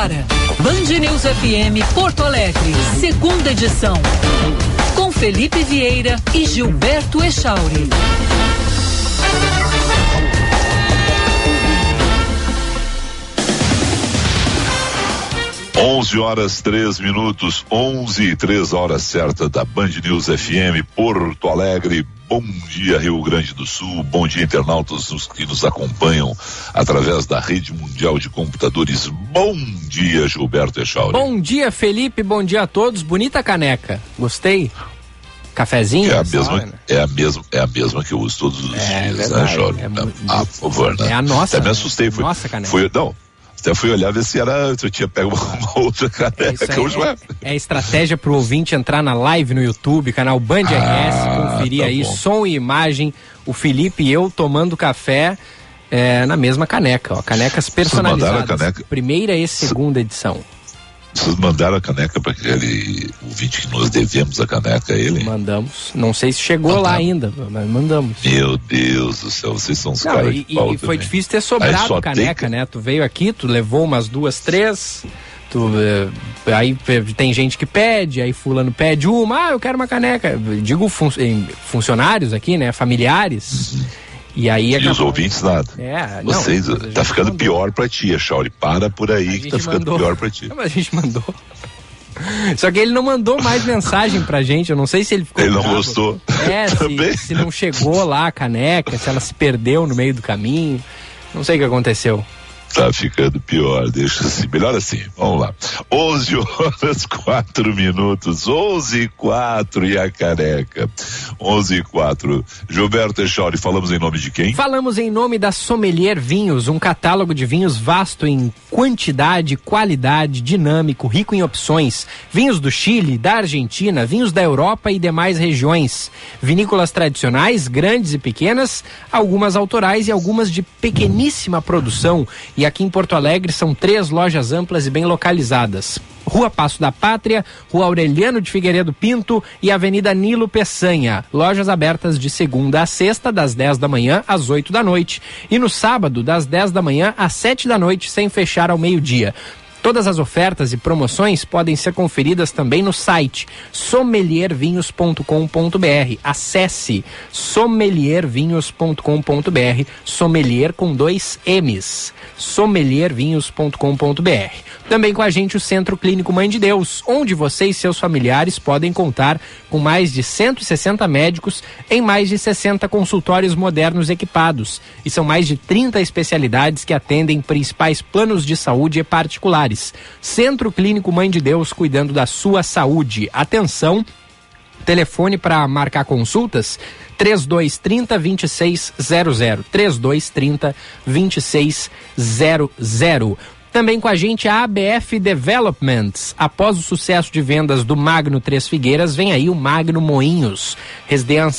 agora. Band News FM Porto Alegre, segunda edição. Com Felipe Vieira e Gilberto Echauri. 11 horas 3 minutos, 11 e 3 horas certa da Band News FM Porto Alegre. Bom dia, Rio Grande do Sul. Bom dia, internautas que nos acompanham através da rede mundial de computadores. Bom dia, Gilberto Echauri. Bom dia, Felipe. Bom dia a todos. Bonita caneca. Gostei. Cafezinho? É a mesma, né? é a mesma, é a mesma que eu uso todos os é, dias, né, verdade, né, Chauri? É, ah, por favor, né? É a nossa. Até me assustei. Foi, nossa caneca. Foi, não, até fui olhar ver se era. Se eu tinha pego uma, outra caneca. É, é, é estratégia para o ouvinte entrar na live no YouTube, canal Band ah, RS, conferir tá aí bom. som e imagem. O Felipe e eu tomando café é, na mesma caneca, ó. Canecas personalizadas. Caneca? Primeira e segunda edição. Vocês mandaram a caneca para aquele ouvinte que nós devemos a caneca a ele? Mandamos. Não sei se chegou Mandaram. lá ainda, mas mandamos. Meu Deus do céu, vocês são os Não, caras e, e foi difícil ter sobrado caneca, que... né? Tu veio aqui, tu levou umas duas, três. Tu, eh, aí tem gente que pede, aí fulano pede uma, ah, eu quero uma caneca. Digo fun funcionários aqui, né? Familiares. Uhum e aí E os ouvintes nada. É, Vocês, não, tá ficando mandou. pior pra ti, Chauri. Para por aí que tá ficando mandou. pior pra ti. Não, mas a gente mandou. Só que ele não mandou mais mensagem pra gente. Eu não sei se ele ficou. Ele não bravo. gostou. É, se, se, não chegou lá a caneca, se ela se perdeu no meio do caminho. Não sei o que aconteceu. Tá ficando pior, deixa assim. Melhor assim, vamos lá. 11 horas 4 minutos, 11 e 4 e a careca. 11 e 4. Gilberto Echauri, falamos em nome de quem? Falamos em nome da Sommelier Vinhos, um catálogo de vinhos vasto em quantidade, qualidade, dinâmico, rico em opções. Vinhos do Chile, da Argentina, vinhos da Europa e demais regiões. Vinícolas tradicionais, grandes e pequenas, algumas autorais e algumas de pequeníssima produção e aqui em Porto Alegre são três lojas amplas e bem localizadas. Rua Passo da Pátria, Rua Aureliano de Figueiredo Pinto e Avenida Nilo Peçanha. Lojas abertas de segunda a sexta, das 10 da manhã às 8 da noite. E no sábado, das 10 da manhã às 7 da noite, sem fechar ao meio-dia. Todas as ofertas e promoções podem ser conferidas também no site sommeliervinhos.com.br. Acesse sommeliervinhos.com.br, sommelier com dois M's, sommeliervinhos.com.br. Também com a gente o Centro Clínico Mãe de Deus, onde você e seus familiares podem contar com mais de 160 médicos em mais de 60 consultórios modernos equipados. E são mais de 30 especialidades que atendem principais planos de saúde particulares. Centro Clínico Mãe de Deus, cuidando da sua saúde. Atenção, telefone para marcar consultas 3230 2600 3230 2600 também com a gente a ABF Developments. Após o sucesso de vendas do Magno Três Figueiras, vem aí o Magno Moinhos,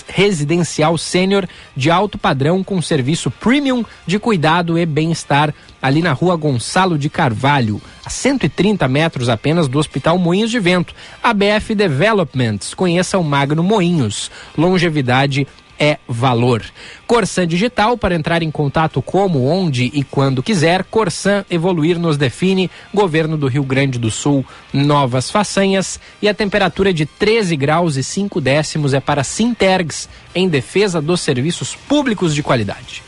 residencial sênior de alto padrão com serviço premium de cuidado e bem-estar ali na rua Gonçalo de Carvalho, a 130 metros apenas do Hospital Moinhos de Vento. ABF Developments. Conheça o Magno Moinhos. Longevidade é valor. Corsan Digital, para entrar em contato como, onde e quando quiser. Corsan Evoluir nos define. Governo do Rio Grande do Sul, novas façanhas. E a temperatura de 13 graus e 5 décimos é para Sintergs, em defesa dos serviços públicos de qualidade.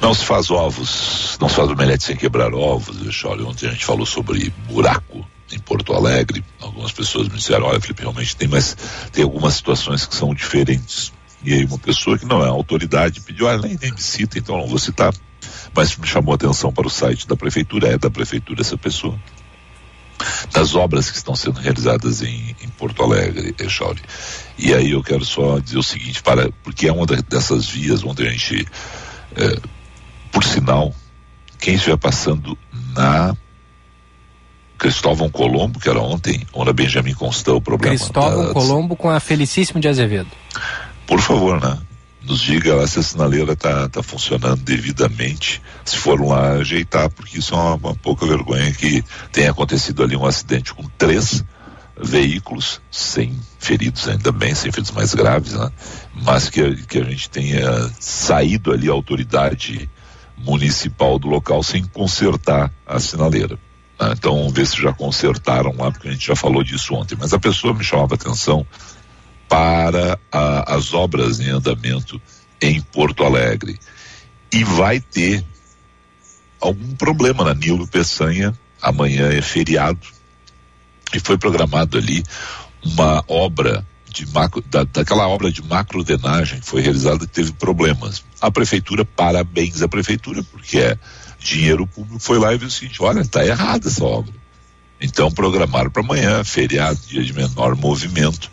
Não se faz ovos, não se faz omelete sem quebrar ovos. Olha, ontem a gente falou sobre buraco em Porto Alegre. Algumas pessoas me disseram, olha, Felipe, realmente tem, mas tem algumas situações que são diferentes. E aí uma pessoa que não é autoridade pediu, ah, nem, nem me cita, então não vou citar. Mas me chamou a atenção para o site da prefeitura, é da prefeitura essa pessoa. Das obras que estão sendo realizadas em, em Porto Alegre, Echauri. E aí eu quero só dizer o seguinte, para, porque é uma dessas vias onde a gente, é, por sinal, quem estiver passando na Cristóvão Colombo, que era ontem, onde a Benjamin Constou o problema. Cristóvão. Colombo com a Felicíssimo de Azevedo por favor, né? Nos diga lá se a sinaleira está tá funcionando devidamente, se foram lá ajeitar, porque isso é uma, uma pouca vergonha que tenha acontecido ali um acidente com três veículos, sem feridos ainda bem, sem feridos mais graves, né? Mas que, que a gente tenha saído ali a autoridade municipal do local sem consertar a sinaleira. Né? Então, vamos ver se já consertaram lá, porque a gente já falou disso ontem. Mas a pessoa me chamava atenção para a, as obras em andamento em Porto Alegre. E vai ter algum problema na Nilo Peçanha. Amanhã é feriado. E foi programado ali uma obra de macro, da, daquela obra de macrodenagem que foi realizada teve problemas. A prefeitura, parabéns à prefeitura, porque é dinheiro público, foi lá e viu o seguinte, olha, está errada essa obra. Então programaram para amanhã, feriado, dia de menor movimento,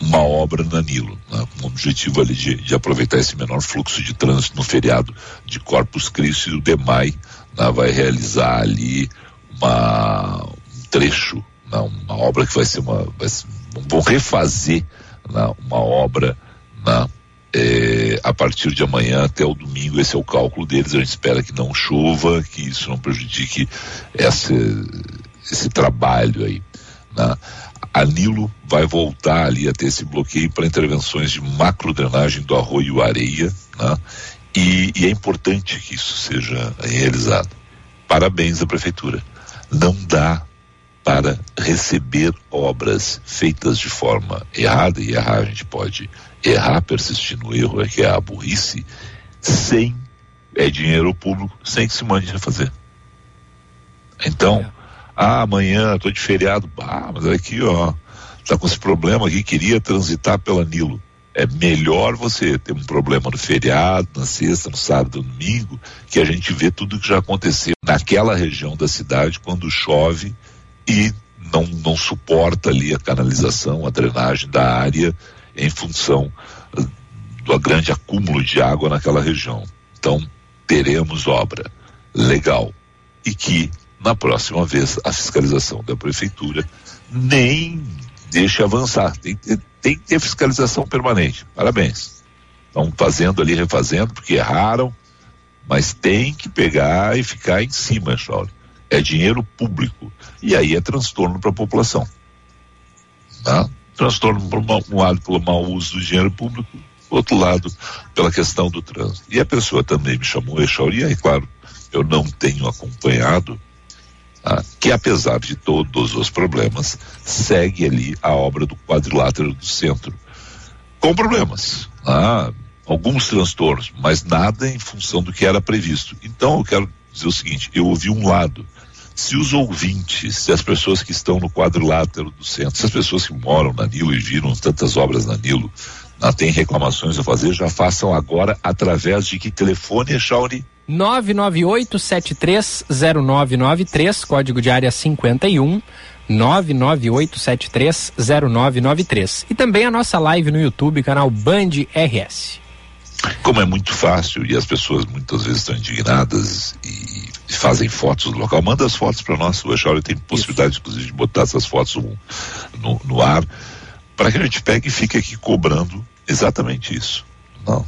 uma obra na Nilo, né, com o objetivo ali de, de, aproveitar esse menor fluxo de trânsito no feriado de Corpus Christi e o DEMAI né, vai realizar ali uma, um trecho, né, uma obra que vai ser uma, vai ser, vão refazer né, uma obra na é, a partir de amanhã até o domingo, esse é o cálculo deles. A gente espera que não chova, que isso não prejudique esse, esse trabalho aí. Né? A Nilo vai voltar ali a ter esse bloqueio para intervenções de macrodrenagem do arroio areia, né? e, e é importante que isso seja realizado. Parabéns à prefeitura. Não dá para receber obras feitas de forma errada, e errar a gente pode errar, persistir no erro, é que é a burrice, sem é dinheiro público, sem que se mande refazer. Então, é. Ah, amanhã estou de feriado, ah, mas aqui, ó, tá com esse problema aqui, queria transitar pela Nilo. É melhor você ter um problema no feriado, na sexta, no sábado, no domingo, que a gente vê tudo que já aconteceu naquela região da cidade quando chove e não, não suporta ali a canalização, a drenagem da área em função uh, do grande acúmulo de água naquela região. Então, teremos obra legal e que na próxima vez a fiscalização da prefeitura nem deixe avançar. Tem, tem, tem que ter fiscalização permanente. Parabéns. Estão fazendo ali, refazendo, porque erraram, mas tem que pegar e ficar em cima, Charles é dinheiro público. E aí é transtorno para a população. Tá? Transtorno, por um lado, pelo mau uso do dinheiro público, outro lado, pela questão do trânsito. E a pessoa também me chamou, Echauri, e aí, claro, eu não tenho acompanhado, tá? que apesar de todos os problemas, segue ali a obra do quadrilátero do centro. Com problemas. Tá? alguns transtornos, mas nada em função do que era previsto. Então eu quero dizer o seguinte: eu ouvi um lado. Se os ouvintes, se as pessoas que estão no quadrilátero do centro, se as pessoas que moram na Nilo e viram tantas obras na Nilo, não têm reclamações a fazer, já façam agora através de que telefone, Shauri? 998730993, código de área 51. 998730993. E também a nossa live no YouTube, canal Band RS. Como é muito fácil e as pessoas muitas vezes estão indignadas e, fazem fotos do local, manda as fotos para nós. O Echolio tem possibilidade, Isso. inclusive, de botar essas fotos no, no, no ar, para que a gente pegue e fique aqui cobrando exatamente isso. Não.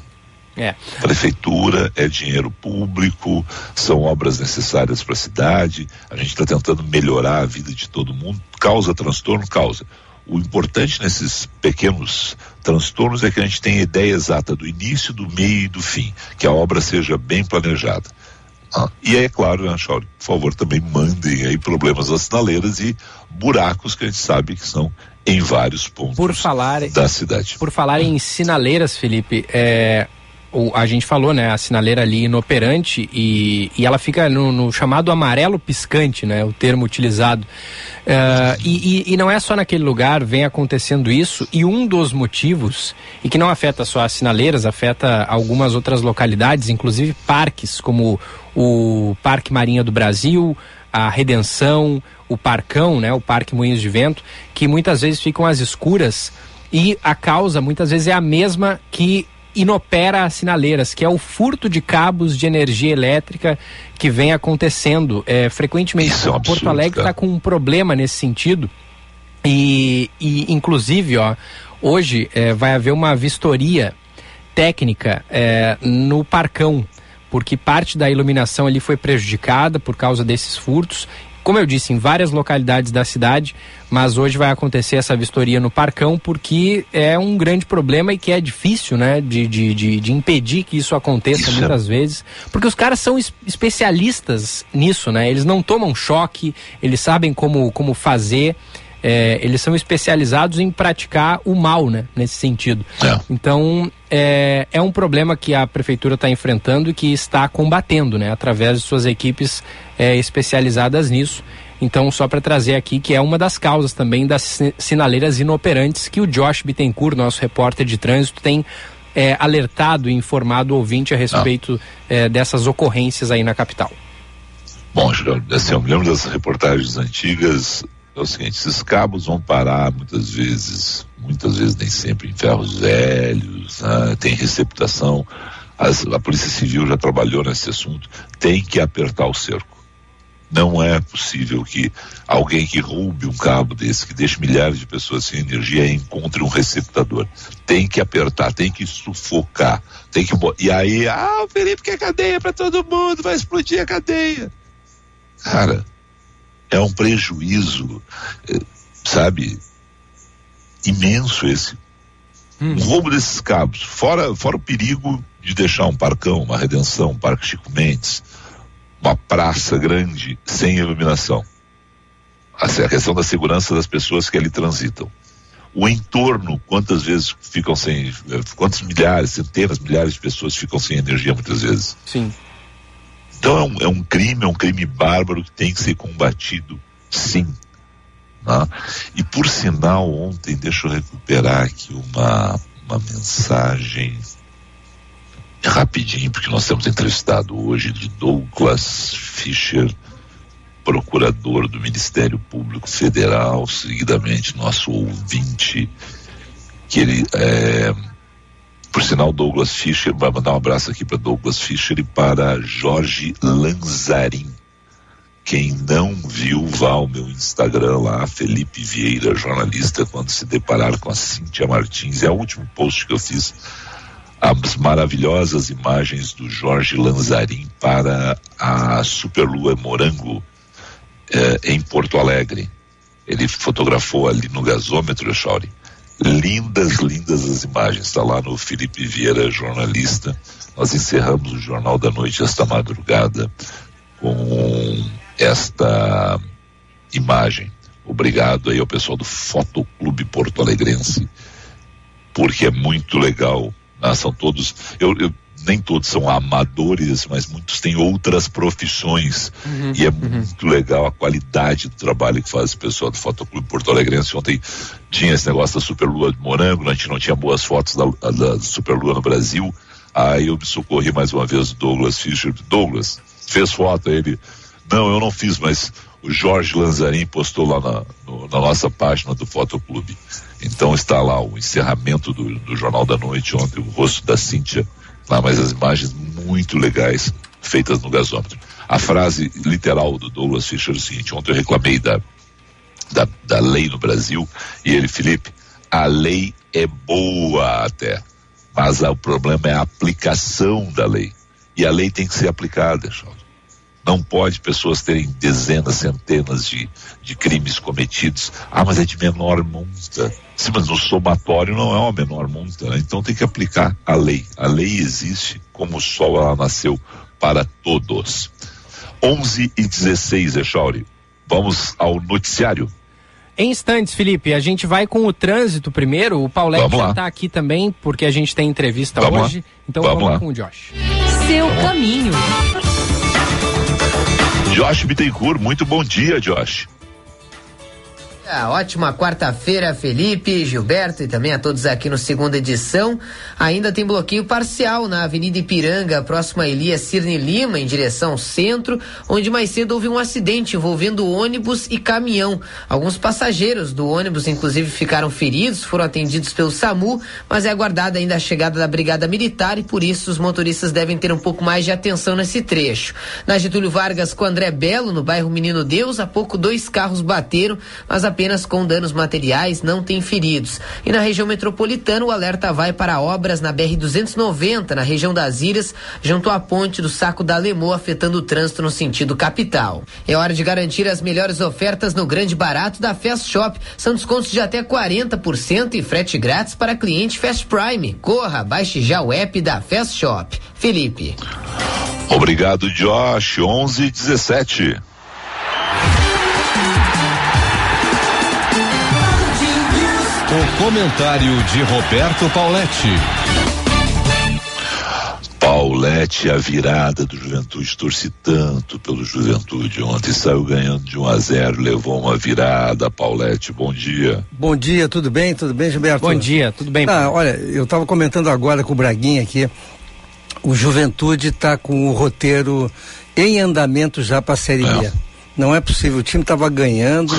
É. Prefeitura é dinheiro público, são obras necessárias para a cidade. A gente está tentando melhorar a vida de todo mundo. Causa transtorno? Causa. O importante nesses pequenos transtornos é que a gente tenha ideia exata do início, do meio e do fim, que a obra seja bem planejada. Ah, e é claro, né, Chauri, por favor, também mandem aí problemas das sinaleiras e buracos que a gente sabe que são em vários pontos por falar, da cidade. Por falar em sinaleiras, Felipe, é, o, a gente falou, né, a sinaleira ali inoperante e, e ela fica no, no chamado amarelo piscante, né, o termo utilizado. Uh, e, e, e, não é só naquele lugar, vem acontecendo isso, e um dos motivos, e que não afeta só as sinaleiras, afeta algumas outras localidades, inclusive parques, como o Parque Marinha do Brasil, a Redenção, o Parcão, né, o Parque Moinhos de Vento, que muitas vezes ficam às escuras e a causa muitas vezes é a mesma que inopera sinaleiras, que é o furto de cabos de energia elétrica que vem acontecendo é, frequentemente. Isso é um Porto Alegre está com um problema nesse sentido. E, e inclusive, ó, hoje é, vai haver uma vistoria técnica é, no Parcão, porque parte da iluminação ali foi prejudicada por causa desses furtos como eu disse, em várias localidades da cidade, mas hoje vai acontecer essa vistoria no Parcão porque é um grande problema e que é difícil, né, de, de, de, de impedir que isso aconteça isso. muitas vezes, porque os caras são es especialistas nisso, né? Eles não tomam choque, eles sabem como, como fazer é, eles são especializados em praticar o mal, né? Nesse sentido. É. Então, é, é um problema que a prefeitura está enfrentando e que está combatendo, né? Através de suas equipes é, especializadas nisso. Então, só para trazer aqui que é uma das causas também das sinaleiras inoperantes que o Josh Bittencourt, nosso repórter de trânsito, tem é, alertado e informado o ouvinte a respeito é, dessas ocorrências aí na capital. Bom, assim, eu me lembro das reportagens antigas, é o seguinte, esses cabos vão parar muitas vezes, muitas vezes nem sempre, em ferros velhos, né? tem receptação. As, a Polícia Civil já trabalhou nesse assunto, tem que apertar o cerco. Não é possível que alguém que roube um cabo desse, que deixe milhares de pessoas sem energia, encontre um receptador. Tem que apertar, tem que sufocar, tem que e aí, ah, o Felipe quer cadeia para todo mundo, vai explodir a cadeia. Cara, é um prejuízo, eh, sabe, imenso esse. Hum. Um roubo desses cabos, fora, fora o perigo de deixar um parcão, uma redenção, um parque Chico Mendes, uma praça grande sem iluminação. Assim, a questão da segurança das pessoas que ali transitam. O entorno, quantas vezes ficam sem, eh, quantos milhares, centenas, milhares de pessoas ficam sem energia muitas vezes. Sim. Então é um, é um crime, é um crime bárbaro que tem que ser combatido, sim. Né? E por sinal, ontem, deixa eu recuperar aqui uma, uma mensagem rapidinho, porque nós temos entrevistado hoje de Douglas Fischer, procurador do Ministério Público Federal, seguidamente nosso ouvinte, que ele é, por sinal, Douglas Fischer, vai mandar um abraço aqui para Douglas Fischer e para Jorge Lanzarin. Quem não viu, vá ao meu Instagram lá, Felipe Vieira, jornalista, quando se deparar com a Cíntia Martins. É o último post que eu fiz. As maravilhosas imagens do Jorge Lanzarin para a Superlua Morango eh, em Porto Alegre. Ele fotografou ali no gasômetro, Chauri Lindas, lindas as imagens. Está lá no Felipe Vieira, jornalista. Nós encerramos o Jornal da Noite esta madrugada com esta imagem. Obrigado aí ao pessoal do Fotoclube Porto Alegrense, porque é muito legal. Né? São todos. Eu, eu nem todos são amadores, mas muitos têm outras profissões. Uhum, e é uhum. muito legal a qualidade do trabalho que faz o pessoal do Fotoclube Porto Alegrense. Ontem tinha esse negócio da Superlua de Morango, a gente não tinha boas fotos da, da Superlua no Brasil. Aí eu me socorri mais uma vez do Douglas Fischer. Douglas, fez foto ele. Não, eu não fiz, mas o Jorge Lanzarin postou lá na, no, na nossa página do Fotoclube. Então está lá o encerramento do, do Jornal da Noite ontem, o rosto da Cíntia lá, mas as imagens muito legais feitas no gasômetro. A frase literal do Douglas Fischer é o seguinte: ontem eu reclamei da, da, da lei no Brasil e ele, Felipe, a lei é boa até, mas o problema é a aplicação da lei. E a lei tem que ser aplicada, Charles. Não pode pessoas terem dezenas, centenas de, de crimes cometidos. Ah, mas é de menor multa. Sim, mas no somatório não é uma menor multa, né? Então tem que aplicar a lei. A lei existe como o sol ela nasceu para todos. 11 e 16, Echauri. Vamos ao noticiário. Em instantes, Felipe, a gente vai com o trânsito primeiro. O Paulette já está aqui também, porque a gente tem entrevista vamos hoje. Lá. Então vamos, vamos lá com o Josh. Seu caminho. Josh Bittencourt, muito bom dia, Josh. Ótima quarta-feira, Felipe, Gilberto e também a todos aqui no segunda edição. Ainda tem bloqueio parcial na Avenida Ipiranga, próxima a Elias Cirne Lima, em direção centro, onde mais cedo houve um acidente envolvendo ônibus e caminhão. Alguns passageiros do ônibus, inclusive, ficaram feridos, foram atendidos pelo SAMU, mas é aguardada ainda a chegada da Brigada Militar e por isso os motoristas devem ter um pouco mais de atenção nesse trecho. Na Getúlio Vargas com André Belo, no bairro Menino Deus, há pouco dois carros bateram, mas a apenas com danos materiais, não tem feridos. E na região metropolitana, o alerta vai para obras na BR-290, na região das Ilhas, junto à ponte do Saco da Lemoa, afetando o trânsito no sentido capital. É hora de garantir as melhores ofertas no grande barato da Fast Shop. São descontos de até 40% e frete grátis para cliente Fast Prime. Corra, baixe já o app da Fast Shop. Felipe. Obrigado, Josh. 11 e 17. Comentário de Roberto Pauletti. Paulette, a virada do Juventude, torci tanto pelo Juventude ontem, saiu ganhando de 1 a 0, levou uma virada. Paulette, bom dia. Bom dia, tudo bem? Tudo bem, Gilberto? Bom dia, tudo bem? Ah, olha, eu estava comentando agora com o Braguinha aqui, o Juventude está com o roteiro em andamento já para a Série B. É. Não é possível. O time estava ganhando,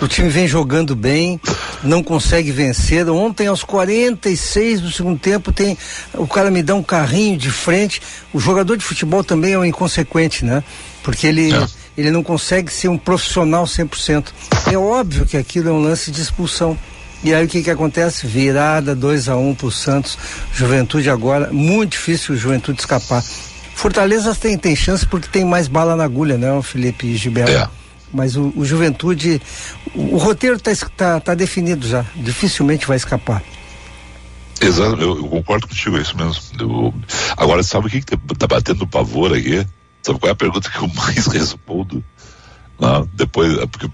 o time vem jogando bem, não consegue vencer. Ontem, aos 46 do segundo tempo, tem o cara me dá um carrinho de frente. O jogador de futebol também é um inconsequente, né? Porque ele, é. ele não consegue ser um profissional 100%. É óbvio que aquilo é um lance de expulsão. E aí o que que acontece? Virada 2 a 1 um pro Santos. Juventude agora, muito difícil o Juventude escapar. Fortaleza tem, tem chance porque tem mais bala na agulha, né, Felipe Gilberto? É. Mas o, o Juventude, o, o roteiro está tá, tá definido já, dificilmente vai escapar. Exato, eu, eu, concordo contigo, é isso mesmo. Eu, agora, sabe o que, que tá batendo pavor aqui? Sabe qual é a pergunta que eu mais respondo? Não, depois, é porque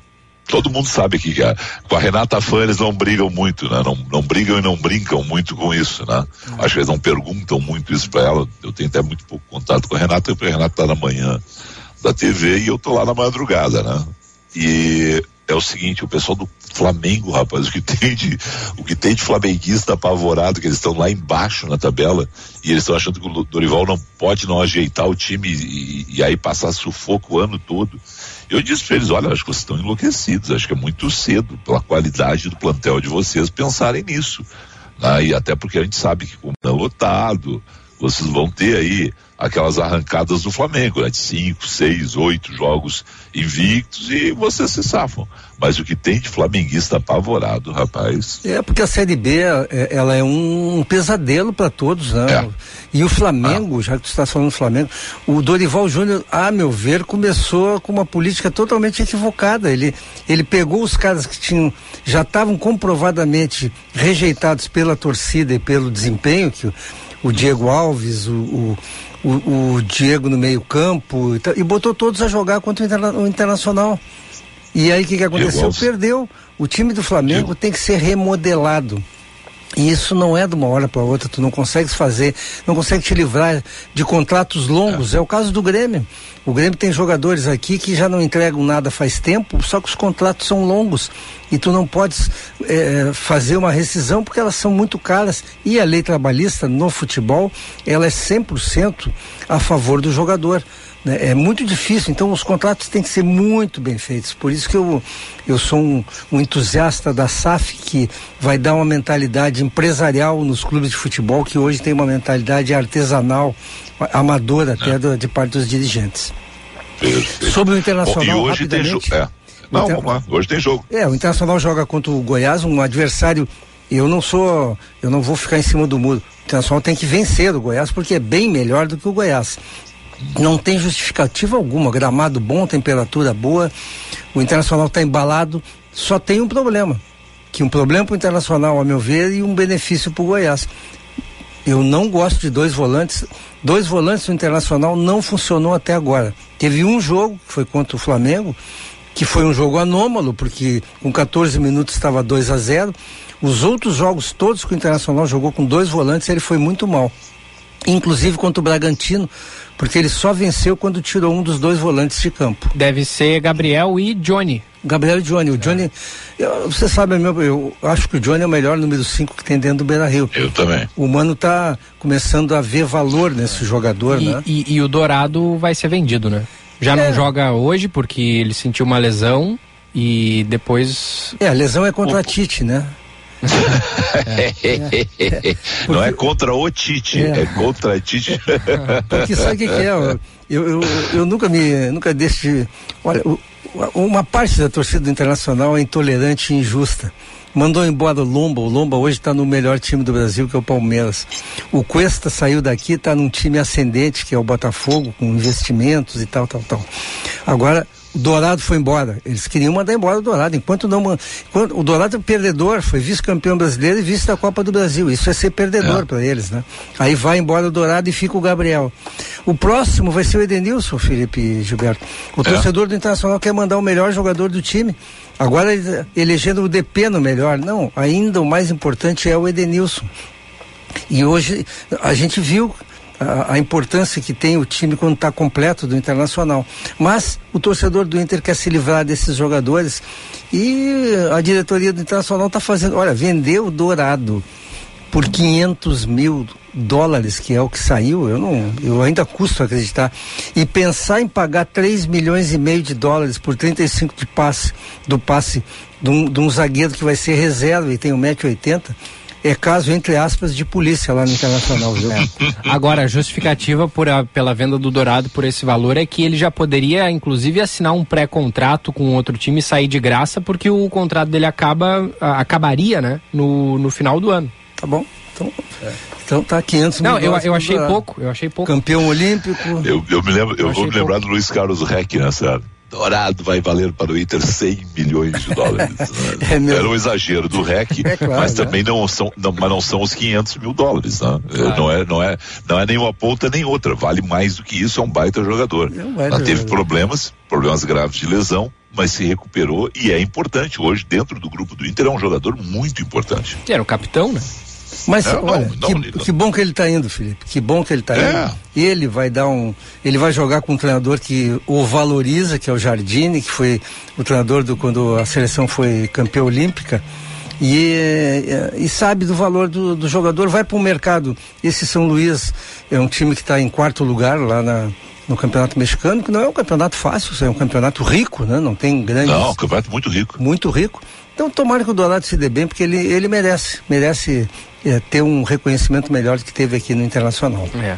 todo mundo sabe que a, com a Renata Fã eles não brigam muito, né? Não, não brigam e não brincam muito com isso, né? Uhum. Acho que eles não perguntam muito isso para ela. Eu tenho até muito pouco contato com a Renata, porque a Renata tá na manhã da TV e eu tô lá na madrugada, né? E é o seguinte, o pessoal do Flamengo, rapaz, o que tem de, o que tem de flamenguista apavorado, que eles estão lá embaixo na tabela, e eles estão achando que o Dorival não pode não ajeitar o time e, e aí passar sufoco o ano todo. Eu disse para eles, olha, acho que vocês estão enlouquecidos, acho que é muito cedo, pela qualidade do plantel de vocês, pensarem nisso. Né? E até porque a gente sabe que como é lotado, vocês vão ter aí aquelas arrancadas do Flamengo, né? De cinco, seis, oito jogos invictos e vocês se safam. Mas o que tem de flamenguista apavorado, rapaz. É, porque a Série B, é, ela é um pesadelo para todos, né? É. E o Flamengo, ah. já que tu está falando do Flamengo, o Dorival Júnior, a meu ver, começou com uma política totalmente equivocada. Ele, ele pegou os caras que tinham, já estavam comprovadamente rejeitados pela torcida e pelo desempenho, que o Diego Alves, o, o, o, o Diego no meio campo, e, e, botou todos a jogar contra o, interna, o Internacional. E aí o que, que aconteceu? Perdeu. O time do Flamengo Diego. tem que ser remodelado. E isso não é de uma hora para outra, tu não consegues fazer, não consegue te livrar de contratos longos. É. é. o caso do Grêmio. O Grêmio tem jogadores aqui que já não entregam nada faz tempo, só que os contratos são longos e tu não podes é, fazer uma rescisão porque elas são muito caras. E a lei trabalhista no futebol, ela é 100% a favor do jogador. Né? É muito difícil, então os contratos têm que ser muito bem feitos. Por isso que eu, eu sou um, um entusiasta da SAF que vai dar uma mentalidade empresarial nos clubes de futebol que hoje tem uma mentalidade artesanal, amadora até é. do, de parte dos dirigentes. Perfeito. Sobre o Internacional, Bom, e hoje tem jogo. É. Não, Inter... vamos lá. Hoje tem jogo. É, o Internacional joga contra o Goiás, um adversário. Eu não sou, eu não vou ficar em cima do muro. O Internacional tem que vencer o Goiás porque é bem melhor do que o Goiás não tem justificativa alguma. Gramado bom, temperatura boa, o Internacional está embalado. Só tem um problema, que um problema para o Internacional, a meu ver, e um benefício para o Goiás. Eu não gosto de dois volantes. Dois volantes no Internacional não funcionou até agora. Teve um jogo, que foi contra o Flamengo, que foi um jogo anômalo, porque com 14 minutos estava 2 a 0. Os outros jogos todos que o Internacional jogou com dois volantes, ele foi muito mal. Inclusive contra o Bragantino, porque ele só venceu quando tirou um dos dois volantes de campo. Deve ser Gabriel e Johnny. Gabriel e Johnny. O Johnny, eu, você sabe, meu, eu acho que o Johnny é o melhor número 5 que tem dentro do Beira Rio. Eu também. O Mano tá começando a ver valor nesse jogador, e, né? E, e, o Dourado vai ser vendido, né? Já é. não joga hoje porque ele sentiu uma lesão e depois. É, a lesão é contra o... a Tite, né? É. Não é contra o Tite, é, é contra a Tite. Porque sabe o que, que, é? Eu, eu, eu nunca me. nunca deixo de. Olha, uma parte da torcida do internacional é intolerante e injusta. Mandou embora o Lomba. O Lomba hoje está no melhor time do Brasil, que é o Palmeiras. O Cuesta saiu daqui, está num time ascendente, que é o Botafogo, com investimentos e tal, tal, tal. Agora, Dourado foi embora. Eles queriam mandar embora o Dourado. Enquanto não. Enquanto, o Dourado é perdedor, foi vice-campeão brasileiro e vice da Copa do Brasil. Isso é ser perdedor é. para eles, né? Aí vai embora o Dourado e fica o Gabriel. O próximo vai ser o Edenilson, Felipe Gilberto. O é. torcedor do Internacional quer mandar o melhor jogador do time. Agora elegendo o DP no melhor. Não, ainda o mais importante é o Edenilson. E hoje a gente viu a, importância que tem o time quando está completo do Internacional. Mas o torcedor do Inter quer se livrar desses jogadores e a diretoria do Internacional está fazendo. Olha, vendeu o Dourado por 500 mil dólares, que é o que saiu, eu não, eu ainda custo acreditar. E pensar em pagar 3 milhões e meio de dólares por 35 de passe, do passe de um, de um zagueiro que vai ser reserva e tem 1,80m, é caso, entre aspas, de polícia lá no Internacional, viu? É. Agora, a justificativa por a, pela venda do Dourado por esse valor é que ele já poderia, inclusive, assinar um pré-contrato com outro time e sair de graça, porque o contrato dele acaba, a, acabaria, né, no, no final do ano. Tá bom. Então, é. então tá 500 mil Não, eu, eu achei pouco, eu achei pouco. Campeão olímpico. Eu, eu me lembro, eu, eu vou me lembrar pouco. do Luiz Carlos Reck nessa Dourado vai valer para o Inter 100 milhões de dólares. Né? é Era um exagero do REC, é claro, mas né? também não são, não, mas não são os 500 mil dólares. Né? Claro. Não, é, não, é, não é nenhuma ponta nem outra. Vale mais do que isso, é um baita jogador. É um baita teve problemas, problemas graves de lesão, mas se recuperou e é importante. Hoje, dentro do grupo do Inter, é um jogador muito importante. Era o capitão, né? Mas é, olha, não, que, não, que, bom que ele está indo, Felipe. Que bom que ele está é. indo. Ele vai dar um. Ele vai jogar com um treinador que o valoriza, que é o Jardine, que foi o treinador do quando a seleção foi campeã olímpica. E, é, e, sabe do valor do, do jogador, vai para o mercado. Esse São Luís é um time que está em quarto lugar lá na, no campeonato mexicano, que não é um campeonato fácil, é um campeonato rico, né? Não tem grandes. Não, um campeonato muito rico. Muito rico. Então tomara que o Dourado se dê bem, porque ele, ele merece, merece é, ter um reconhecimento melhor do que teve aqui no Internacional. É.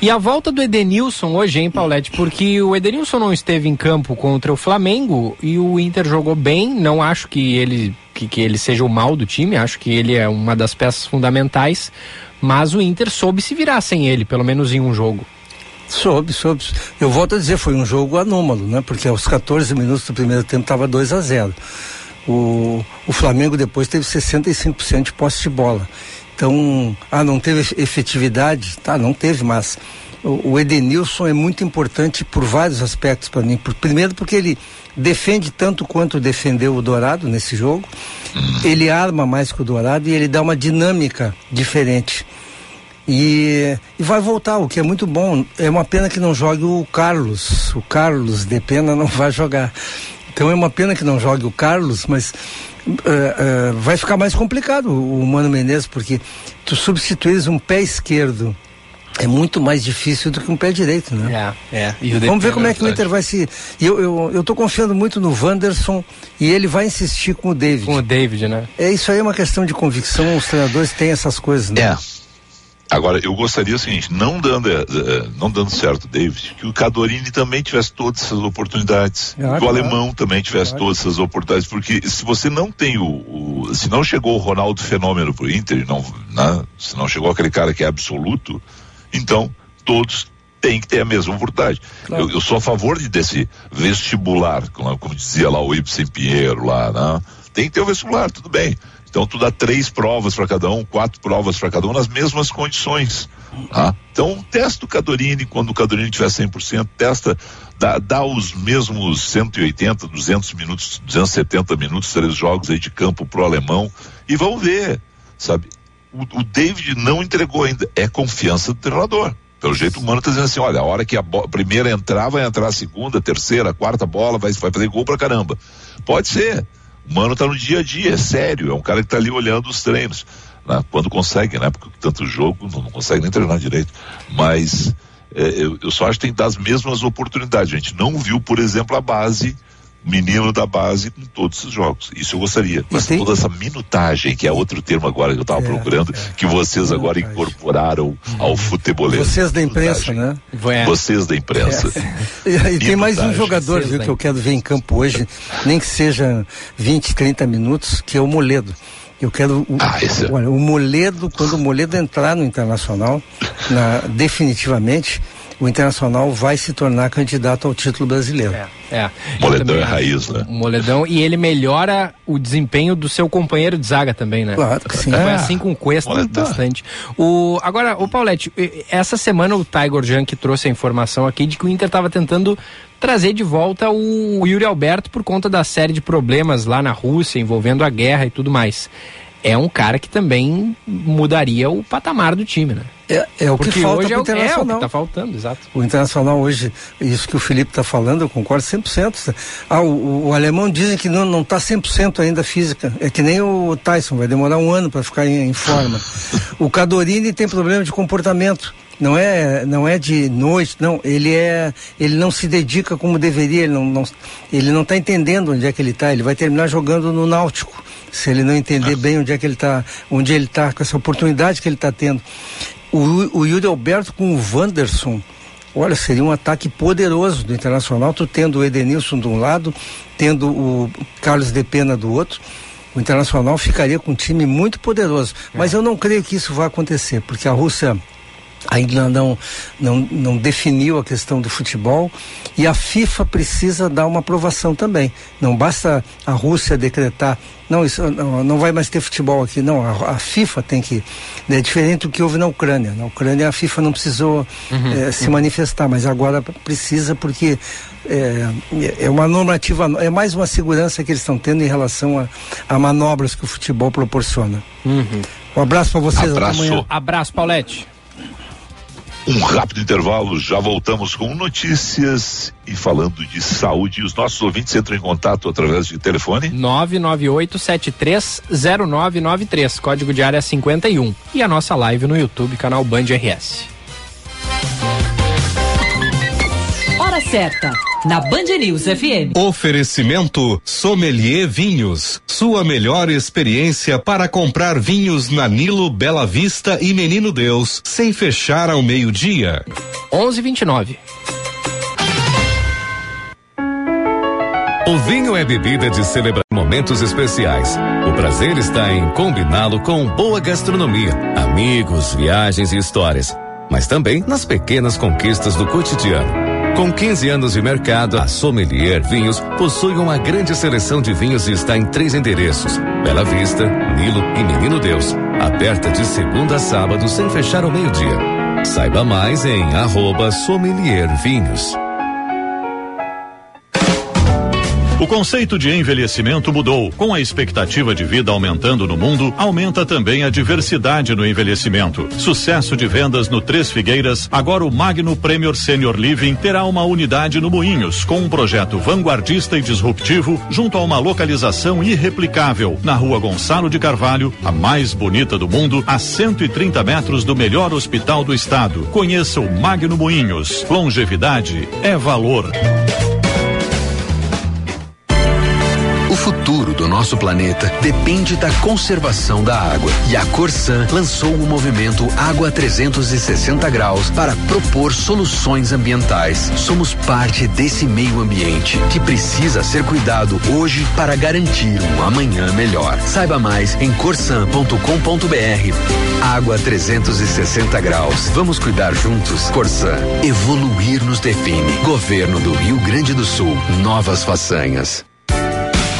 E a volta do Edenilson hoje, hein, Paulette? Porque o Edenilson não esteve em campo contra o Flamengo e o Inter jogou bem. Não acho que ele, que, que ele seja o mal do time, acho que ele é uma das peças fundamentais. Mas o Inter soube se virar sem ele, pelo menos em um jogo. Soube, soube. Eu volto a dizer, foi um jogo anômalo, né? Porque aos 14 minutos do primeiro tempo estava 2 a 0 o, o Flamengo depois teve 65% de posse de bola. Então, ah, não teve efetividade? Tá, não teve, mas o, o Edenilson é muito importante por vários aspectos para mim. Por, primeiro, porque ele defende tanto quanto defendeu o Dourado nesse jogo, ele arma mais que o Dourado e ele dá uma dinâmica diferente. E, e, vai voltar, o que é muito bom. É uma pena que não jogue o Carlos. O Carlos de pena não vai jogar. Então é uma pena que não jogue o Carlos, mas uh, uh, vai ficar mais complicado o Mano Menezes, porque tu substituís um pé esquerdo é muito mais difícil do que um pé direito, né? É, é. Vamos ver como é que o Inter vai se. Eu, eu, eu tô confiando muito no Wanderson e ele vai insistir com o David. Com o David, né? É isso aí, é uma questão de convicção. Os treinadores têm essas coisas, né? É. Agora, eu gostaria o seguinte, não dando, é, é, não dando certo, David, que o Cadorini também tivesse todas essas oportunidades, ah, que o alemão também tivesse claro. todas essas oportunidades, porque se você não tem o, o, se não chegou o Ronaldo Fenômeno pro Inter, não, né, se não chegou aquele cara que é absoluto, então todos têm que ter a mesma oportunidade. Claro. Eu, eu, sou a favor de desse vestibular, como, como dizia lá o Ibsen Pinheiro lá, né? Tem que ter o vestibular, tudo bem. Então tu dá três provas para cada um, quatro provas para cada um nas mesmas condições. Tá? Então testa o Cadorini quando o Cadorini tiver 100%, testa, dá, dá os mesmos 180, 200 minutos, 270 minutos, três jogos aí de campo pro alemão e vamos ver, sabe? O, o David não entregou ainda, é confiança do treinador. Pelo jeito o Mano tá dizendo assim, olha, a hora que a primeira entrar, vai entrar a segunda, a terceira, a quarta bola, vai, vai fazer gol pra caramba. Pode ser, Mano tá no dia a dia, é sério, é um cara que tá ali olhando os treinos. Né? Quando consegue, né? Porque tanto jogo não, não consegue nem treinar direito. Mas é, eu, eu, só acho que tem que dar as mesmas oportunidades. A gente não viu, por exemplo, a base menino da base em todos os jogos. Isso eu gostaria. Mas tem... toda essa minutagem, que é outro termo agora que eu estava é, procurando, é, que vocês agora incorporaram ao futebolês. Vocês da imprensa, né? Vocês da imprensa. É. E tem mais um jogador viu, que eu quero ver em campo hoje, nem que seja 20, 30 minutos, que é o Moledo. Eu quero o, ah, esse... É- olha, o Moledo, quando o Moledo entrar no Internacional, na, definitivamente, o Internacional vai se tornar candidato ao título brasileiro. É, é. Moledão é raiz, né? Moledão e ele melhora o desempenho do seu companheiro de zaga também, né? Claro que sim. Foi é. assim com o Cuesta Moledão. bastante. O, agora, o Paulette, essa semana o Tiger Junk trouxe a informação aqui de que o Inter estava tentando trazer de volta o Yuri Alberto por conta da série de problemas lá na Rússia envolvendo a guerra e tudo mais. É um cara que também mudaria o patamar do time, né? É, é o Porque que falta hoje é o, Internacional. É o que está faltando, exato. O Internacional hoje, isso que o Felipe está falando, eu concordo 100%. Ah, o, o alemão dizem que não está 100% ainda física. É que nem o Tyson, vai demorar um ano para ficar em, em forma. o Cadorini tem problema de comportamento não é não é de noite não ele é ele não se dedica como deveria ele não, não ele não está entendendo onde é que ele está ele vai terminar jogando no Náutico se ele não entender bem onde é que ele está onde ele está com essa oportunidade que ele está tendo o, o Yuri Alberto com o Wanderson, olha, seria um ataque poderoso do Internacional, tu tendo o Edenilson de um lado, tendo o Carlos de Pena do outro. O Internacional ficaria com um time muito poderoso. Mas é. eu não creio que isso vá acontecer, porque a Rússia ainda não, não, não definiu a questão do futebol e a FIFA precisa dar uma aprovação também. Não basta a Rússia decretar, não, isso não, não vai mais ter futebol aqui, não, a, a FIFA tem que. É diferente do que houve na Ucrânia. Na Ucrânia a FIFA não precisou uhum, é, se uhum. manifestar, mas agora precisa porque é, é uma normativa, é mais uma segurança que eles estão tendo em relação a, a manobras que o futebol proporciona. Uhum. Um abraço para vocês. Abraço. Abraço, Paulette. Um rápido intervalo, já voltamos com notícias e falando de saúde. Os nossos ouvintes entram em contato através de telefone? 998-730993, código de área 51. E a nossa live no YouTube, canal Band RS. Hora certa na Band News FM. Oferecimento Sommelier Vinhos. Sua melhor experiência para comprar vinhos na Nilo, Bela Vista e Menino Deus, sem fechar ao meio-dia. 11:29. O vinho é bebida de celebrar momentos especiais. O prazer está em combiná-lo com boa gastronomia, amigos, viagens e histórias, mas também nas pequenas conquistas do cotidiano. Com 15 anos de mercado, a Sommelier Vinhos possui uma grande seleção de vinhos e está em três endereços: Bela Vista, Nilo e Menino Deus. Aberta de segunda a sábado sem fechar ao meio-dia. Saiba mais em arroba Sommelier Vinhos. O conceito de envelhecimento mudou. Com a expectativa de vida aumentando no mundo, aumenta também a diversidade no envelhecimento. Sucesso de vendas no Três Figueiras, agora o Magno Premier Senior Living terá uma unidade no Moinhos, com um projeto vanguardista e disruptivo, junto a uma localização irreplicável, na rua Gonçalo de Carvalho, a mais bonita do mundo, a 130 metros do melhor hospital do estado. Conheça o Magno Moinhos. Longevidade é valor. Nosso planeta depende da conservação da água. E a Corsan lançou o movimento Água 360 Graus para propor soluções ambientais. Somos parte desse meio ambiente que precisa ser cuidado hoje para garantir um amanhã melhor. Saiba mais em corsan.com.br. Água 360 Graus. Vamos cuidar juntos. Corsan. Evoluir nos define. Governo do Rio Grande do Sul. Novas façanhas.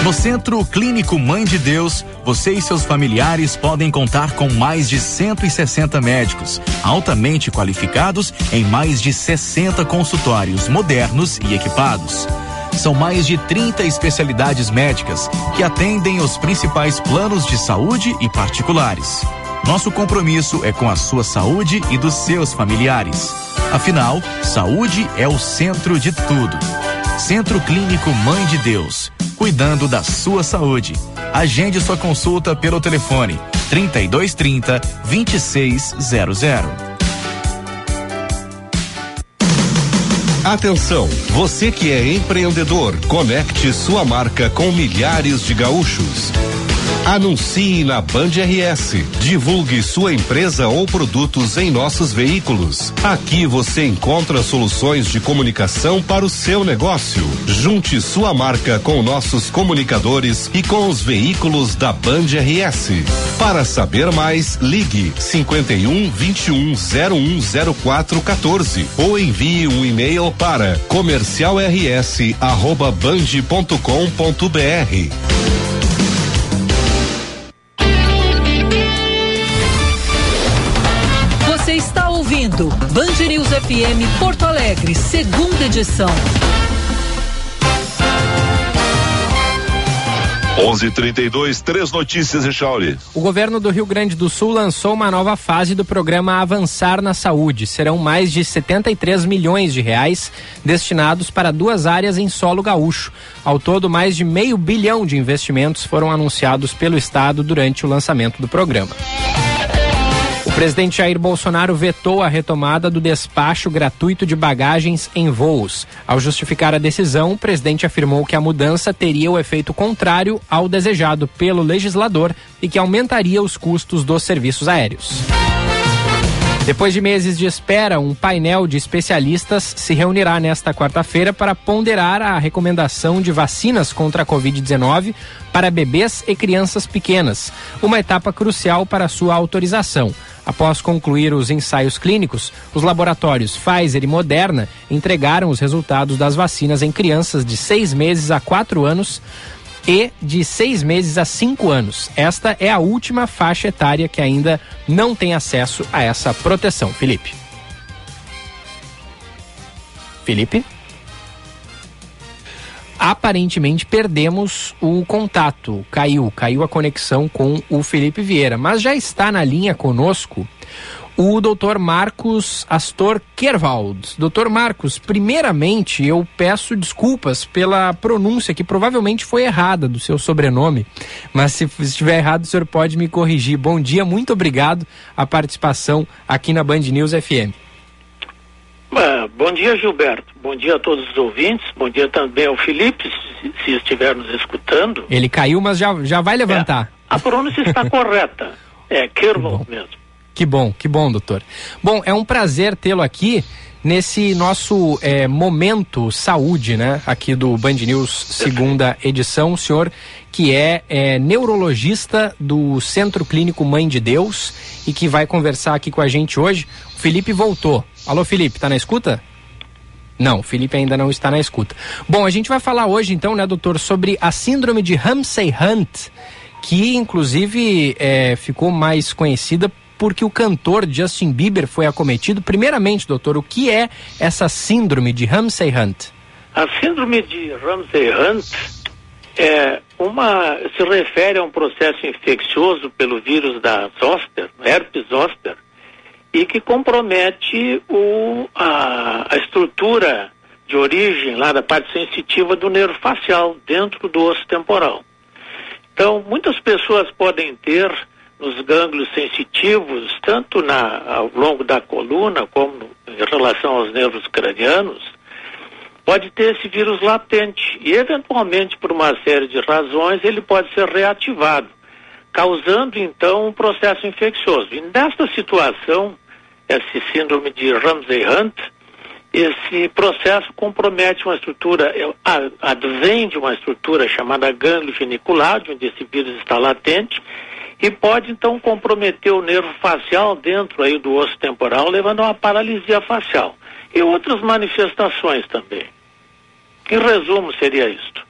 No Centro Clínico Mãe de Deus, você e seus familiares podem contar com mais de 160 médicos, altamente qualificados em mais de 60 consultórios modernos e equipados. São mais de 30 especialidades médicas que atendem os principais planos de saúde e particulares. Nosso compromisso é com a sua saúde e dos seus familiares. Afinal, saúde é o centro de tudo. Centro Clínico Mãe de Deus cuidando da sua saúde. Agende sua consulta pelo telefone 3230 2600. Atenção, você que é empreendedor, conecte sua marca com milhares de gaúchos. Anuncie na Band RS. Divulgue sua empresa ou produtos em nossos veículos. Aqui você encontra soluções de comunicação para o seu negócio. Junte sua marca com nossos comunicadores e com os veículos da Band RS. Para saber mais, ligue 51 21 0104 14 ou envie um e-mail para comercialrs@band.com.br. ouvindo Band News FM Porto Alegre, segunda edição. 11:32 três notícias, Echauri. O governo do Rio Grande do Sul lançou uma nova fase do programa Avançar na Saúde. Serão mais de 73 milhões de reais destinados para duas áreas em solo gaúcho. Ao todo, mais de meio bilhão de investimentos foram anunciados pelo estado durante o lançamento do programa presidente Jair Bolsonaro vetou a retomada do despacho gratuito de bagagens em voos. Ao justificar a decisão, o presidente afirmou que a mudança teria o efeito contrário ao desejado pelo legislador e que aumentaria os custos dos serviços aéreos. Depois de meses de espera, um painel de especialistas se reunirá nesta quarta-feira para ponderar a recomendação de vacinas contra a Covid-19 para bebês e crianças pequenas, uma etapa crucial para sua autorização. Após concluir os ensaios clínicos, os laboratórios Pfizer e Moderna entregaram os resultados das vacinas em crianças de seis meses a quatro anos e de seis meses a cinco anos. Esta é a última faixa etária que ainda não tem acesso a essa proteção. Felipe. Felipe? Aparentemente perdemos o contato, caiu, caiu a conexão com o Felipe Vieira, mas já está na linha conosco o doutor Marcos Astor Kerwald. Doutor Marcos, primeiramente eu peço desculpas pela pronúncia que provavelmente foi errada do seu sobrenome, mas se estiver errado o senhor pode me corrigir. Bom dia, muito obrigado a participação aqui na Band News FM. Bom dia, Gilberto. Bom dia a todos os ouvintes. Bom dia também ao Felipe, se, estiver nos escutando. Ele caiu, mas já, já vai levantar. É, a pronúncia está correta. É Kerwald mesmo. Que bom, que bom, doutor. Bom, é um prazer tê-lo aqui nesse nosso é, momento saúde, né? Aqui do Band News, segunda edição. O senhor que é, é, neurologista do Centro Clínico Mãe de Deus e que vai conversar aqui com a gente hoje. O Felipe voltou. Alô, Felipe, tá na escuta? Não, Felipe ainda não está na escuta. Bom, a gente vai falar hoje, então, né, doutor, sobre a síndrome de Ramsay Hunt, que inclusive é, ficou mais conhecida porque o cantor Justin Bieber foi acometido. Primeiramente, doutor, o que é essa síndrome de Ramsay Hunt? A síndrome de Ramsay Hunt é uma se refere a um processo infeccioso pelo vírus da zoster, herpes zoster, e que compromete o, a, a estrutura de origem lá da parte sensitiva do nervo facial dentro do osso temporal. Então, muitas pessoas podem ter nos gânglios sensitivos, tanto na, ao longo da coluna como em relação aos nervos cranianos, pode ter esse vírus latente e, eventualmente, por uma série de razões, ele pode ser reativado, causando então um processo infeccioso. E nesta situação, esse síndrome de Ramsay Hunt, esse processo compromete uma estrutura, é, advém de uma estrutura chamada gânglio genicular, onde esse vírus está latente, e pode então comprometer o nervo facial dentro aí do osso temporal, levando a uma paralisia facial. E outras manifestações também. Em resumo, seria isto.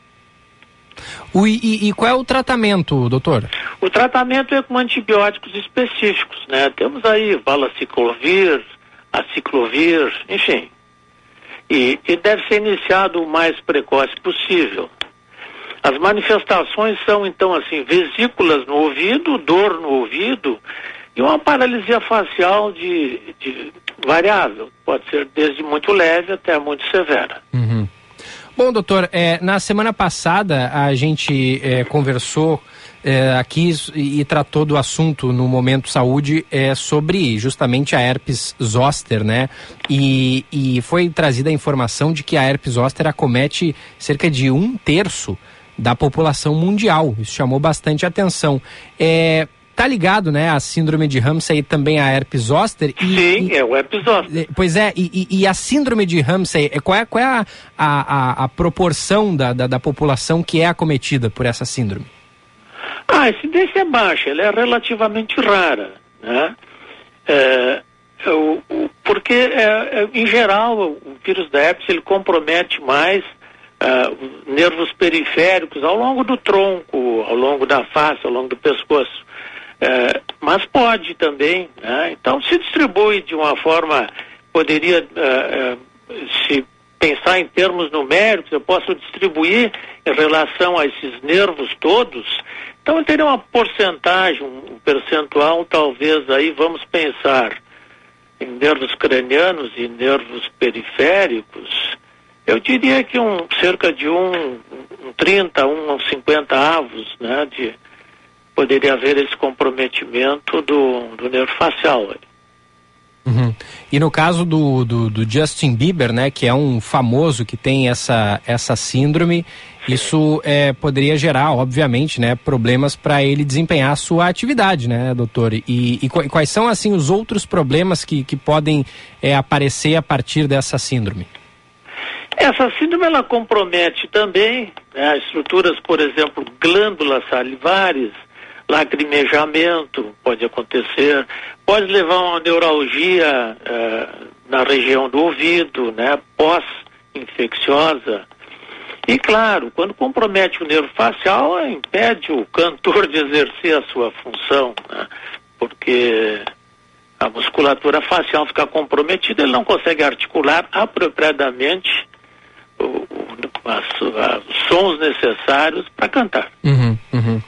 O, e, e, qual é o tratamento, doutor? O tratamento é com antibióticos específicos, né? Temos aí valaciclovir, aciclovir, enfim. E, e deve ser iniciado o mais precoce possível. As manifestações são, então, assim, vesículas no ouvido, dor no ouvido e uma paralisia facial de, de variável. Pode ser desde muito leve até muito severa. Uhum. Bom, doutor, é, na semana passada a gente é, conversou é, aqui e, tratou do assunto no Momento Saúde é, sobre justamente a herpes zoster, né? E, e foi trazida a informação de que a herpes zoster acomete cerca de um terço da população mundial. Isso chamou bastante atenção. É, tá ligado, né, a síndrome de Ramsay e também a herpes zoster. E, Sim, e, é o herpes zoster. Pois é, e, e, a síndrome de Ramsay, é, qual é, qual é a, a, a proporção da, da, da, população que é acometida por essa síndrome? Ah, a incidência é baixa, ela é relativamente rara, né? É, é o, o, porque, é, é, em geral, o vírus da herpes ele compromete mais uh, nervos periféricos ao longo do tronco, ao longo da face, ao longo do pescoço. É, mas pode também, né? então se distribui de uma forma, poderia uh, uh, se pensar em termos numéricos, eu posso distribuir em relação a esses nervos todos, então eu teria uma porcentagem, um percentual, talvez aí vamos pensar em nervos cranianos e nervos periféricos, eu diria que um, cerca de um, um 30, um 50 avos, né, de, poderia haver esse comprometimento do, do nervo facial. Uhum. E no caso do, do, do, Justin Bieber, né, que é um famoso que tem essa, essa síndrome, isso é, poderia gerar, obviamente, né, problemas para ele desempenhar a sua atividade, né, doutor? E, e, quais são, assim, os outros problemas que, que podem é, aparecer a partir dessa síndrome? Essa síndrome ela compromete também né, as estruturas, por exemplo, glândulas salivares, lacrimejamento pode acontecer, pode levar a uma neuralgia eh, na região do ouvido, né, pós-infecciosa. E claro, quando compromete o nervo facial, impede o cantor de exercer a sua função, né, porque a musculatura facial fica comprometida, ele não consegue articular apropriadamente o, o, os sons necessários para cantar. Uhum, uhum.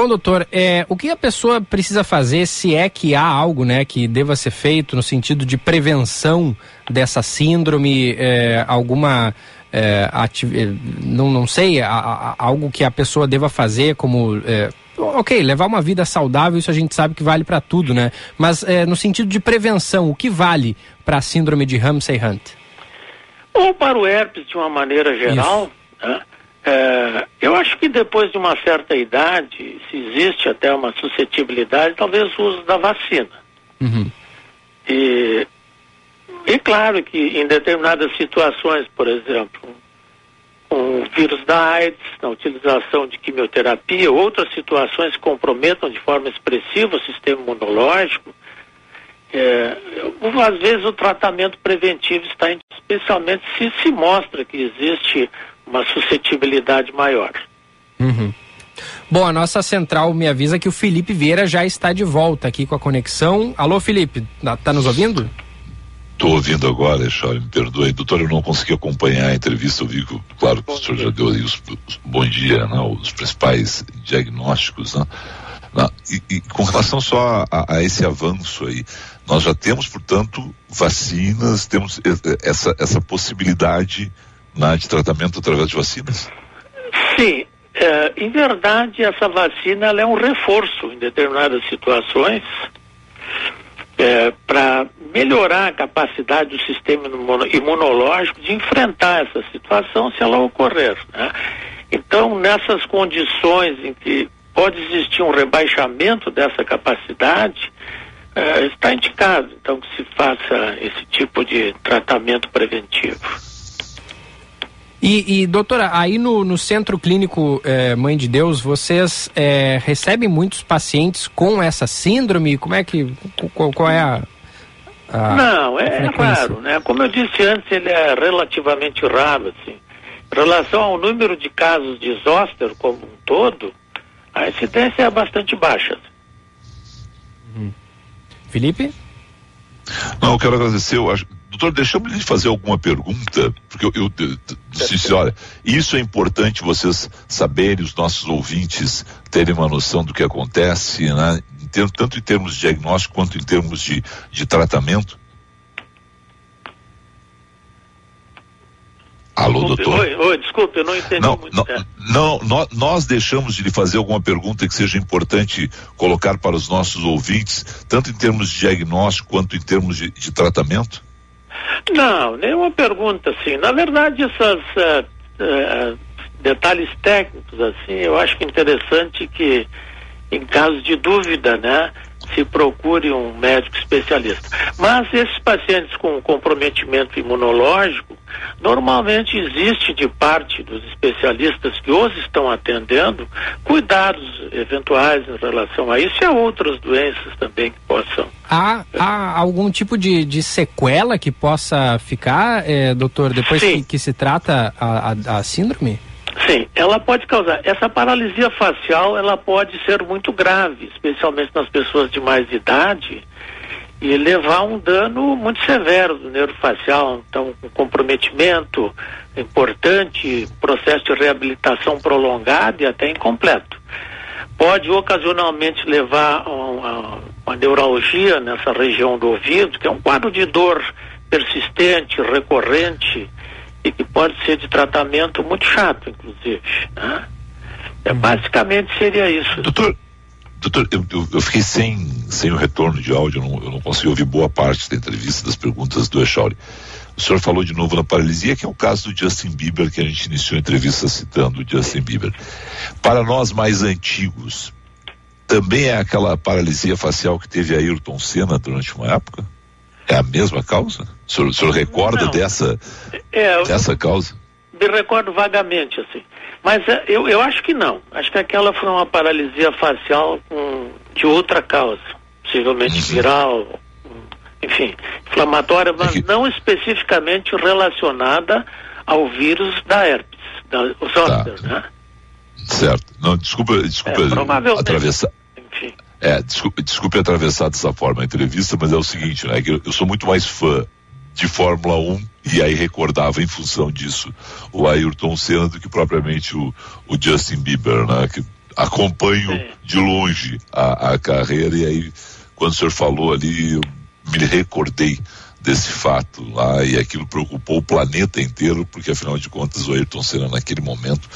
Bom, doutor, é, o que a pessoa precisa fazer se é que há algo né, que deva ser feito no sentido de prevenção dessa síndrome, é, alguma. É, é não, não sei, a, a, algo que a pessoa deva fazer como é, ok, levar uma vida saudável, isso a gente sabe que vale para tudo, né? Mas é, no sentido de prevenção, o que vale para a síndrome de Ramsay-Hunt? Ou para o herpes de uma maneira geral, né? É, eu acho que depois de uma certa idade, se existe até uma suscetibilidade, talvez o uso da vacina. Uhum. E, e claro que em determinadas situações, por exemplo, com o vírus da AIDS, na utilização de quimioterapia, outras situações que comprometam de forma expressiva o sistema imunológico, é, às vezes o tratamento preventivo está, especialmente se se mostra que existe uma suscetibilidade maior. Uhum. Bom, a nossa central me avisa que o Felipe Vieira já está de volta aqui com a conexão. Alô, Felipe, tá, nos ouvindo? Estou ouvindo agora, Charles, me perdoe. Doutor, eu não consegui acompanhar a entrevista, eu vi que, claro, que o senhor já deu aí os, os bom dia, né, os principais diagnósticos, né? E, e, com relação só a, a, esse avanço aí, nós já temos, portanto, vacinas, temos essa, essa possibilidade na, de tratamento através de vacinas? Sim. É, em verdade, essa vacina é um reforço em determinadas situações é, para melhorar a capacidade do sistema imunológico de enfrentar essa situação se ela ocorrer. Né? Então, nessas condições em que pode existir um rebaixamento dessa capacidade, é, está indicado então que se faça esse tipo de tratamento preventivo. E, e, doutora, aí no, no Centro Clínico é, Mãe de Deus, vocês é, recebem muitos pacientes com essa síndrome? Como é que. Qual, qual é a. a Não, é, raro, né? Como eu disse antes, ele é relativamente raro, assim. Em relação ao número de casos de zoster como um todo, a incidência é bastante baixa. Uhum. Felipe? Não, eu quero agradecer, eu acho Doutor, deixamos de fazer alguma pergunta, porque eu, eu, eu disse, olha, isso é importante vocês saberem, os nossos ouvintes terem uma noção do que acontece, né? Em ter, tanto em termos de diagnóstico quanto em termos de, de tratamento. Alô, desculpe, doutor? Oi, oi, desculpe, eu não entendi não, muito. Não, não, nós, nós, deixamos de lhe fazer alguma pergunta que seja importante colocar para os nossos ouvintes, tanto em termos de diagnóstico quanto em termos de, de tratamento? Não, nenhuma pergunta assim. Na verdade, essas uh, uh, detalhes técnicos assim, eu acho é interessante que em caso de dúvida, né, se procure um médico especialista. Mas esses pacientes com comprometimento imunológico, normalmente existe de parte dos especialistas que os estão atendendo cuidados eventuais em relação a isso e a outras doenças também que possam. Há, há algum tipo de, de sequela que possa ficar, eh, doutor, depois que, que, se trata a, a, a síndrome? Sim, ela pode causar. Essa paralisia facial, ela pode ser muito grave, especialmente nas pessoas de mais idade, e levar um dano muito severo do nervo facial. Então, um comprometimento importante, processo de reabilitação prolongado e até incompleto. Pode ocasionalmente levar a uma, uma neuralgia nessa região do ouvido, que é um quadro de dor persistente, recorrente, e que pode ser de tratamento muito chato, inclusive. Né? É, basicamente seria isso. Doutor, doutor eu, eu, fiquei sem, sem o retorno de áudio, eu não, eu não consegui ouvir boa parte da entrevista, das perguntas do Echauri. O senhor falou de novo na paralisia, que é o caso do Justin Bieber, que a gente iniciou a entrevista citando o Justin Bieber. Para nós mais antigos, também é aquela paralisia facial que teve Ayrton Senna durante uma época? É a mesma causa? O senhor, o senhor recorda Não. dessa, é, dessa causa? Me recordo vagamente, assim. Mas é, eu, eu acho que não. Acho que aquela foi uma paralisia facial com, de outra causa. Possivelmente uhum. viral, enfim, inflamatória, mas é que... não especificamente relacionada ao vírus da herpes, da, o zoster, tá. né? Certo. Não, desculpa, desculpa é, atravessar. É, desculpe, desculpe atravessar dessa forma a entrevista, mas é o seguinte, né? Que eu, eu sou muito mais fã de Fórmula 1 e aí recordava em função disso o Ayrton Senna do que propriamente o, o Justin Bieber, né? Que acompanho de longe a, a carreira e aí quando o senhor falou ali eu me recordei desse fato lá e aquilo preocupou o planeta inteiro porque afinal de contas o Ayrton Senna naquele momento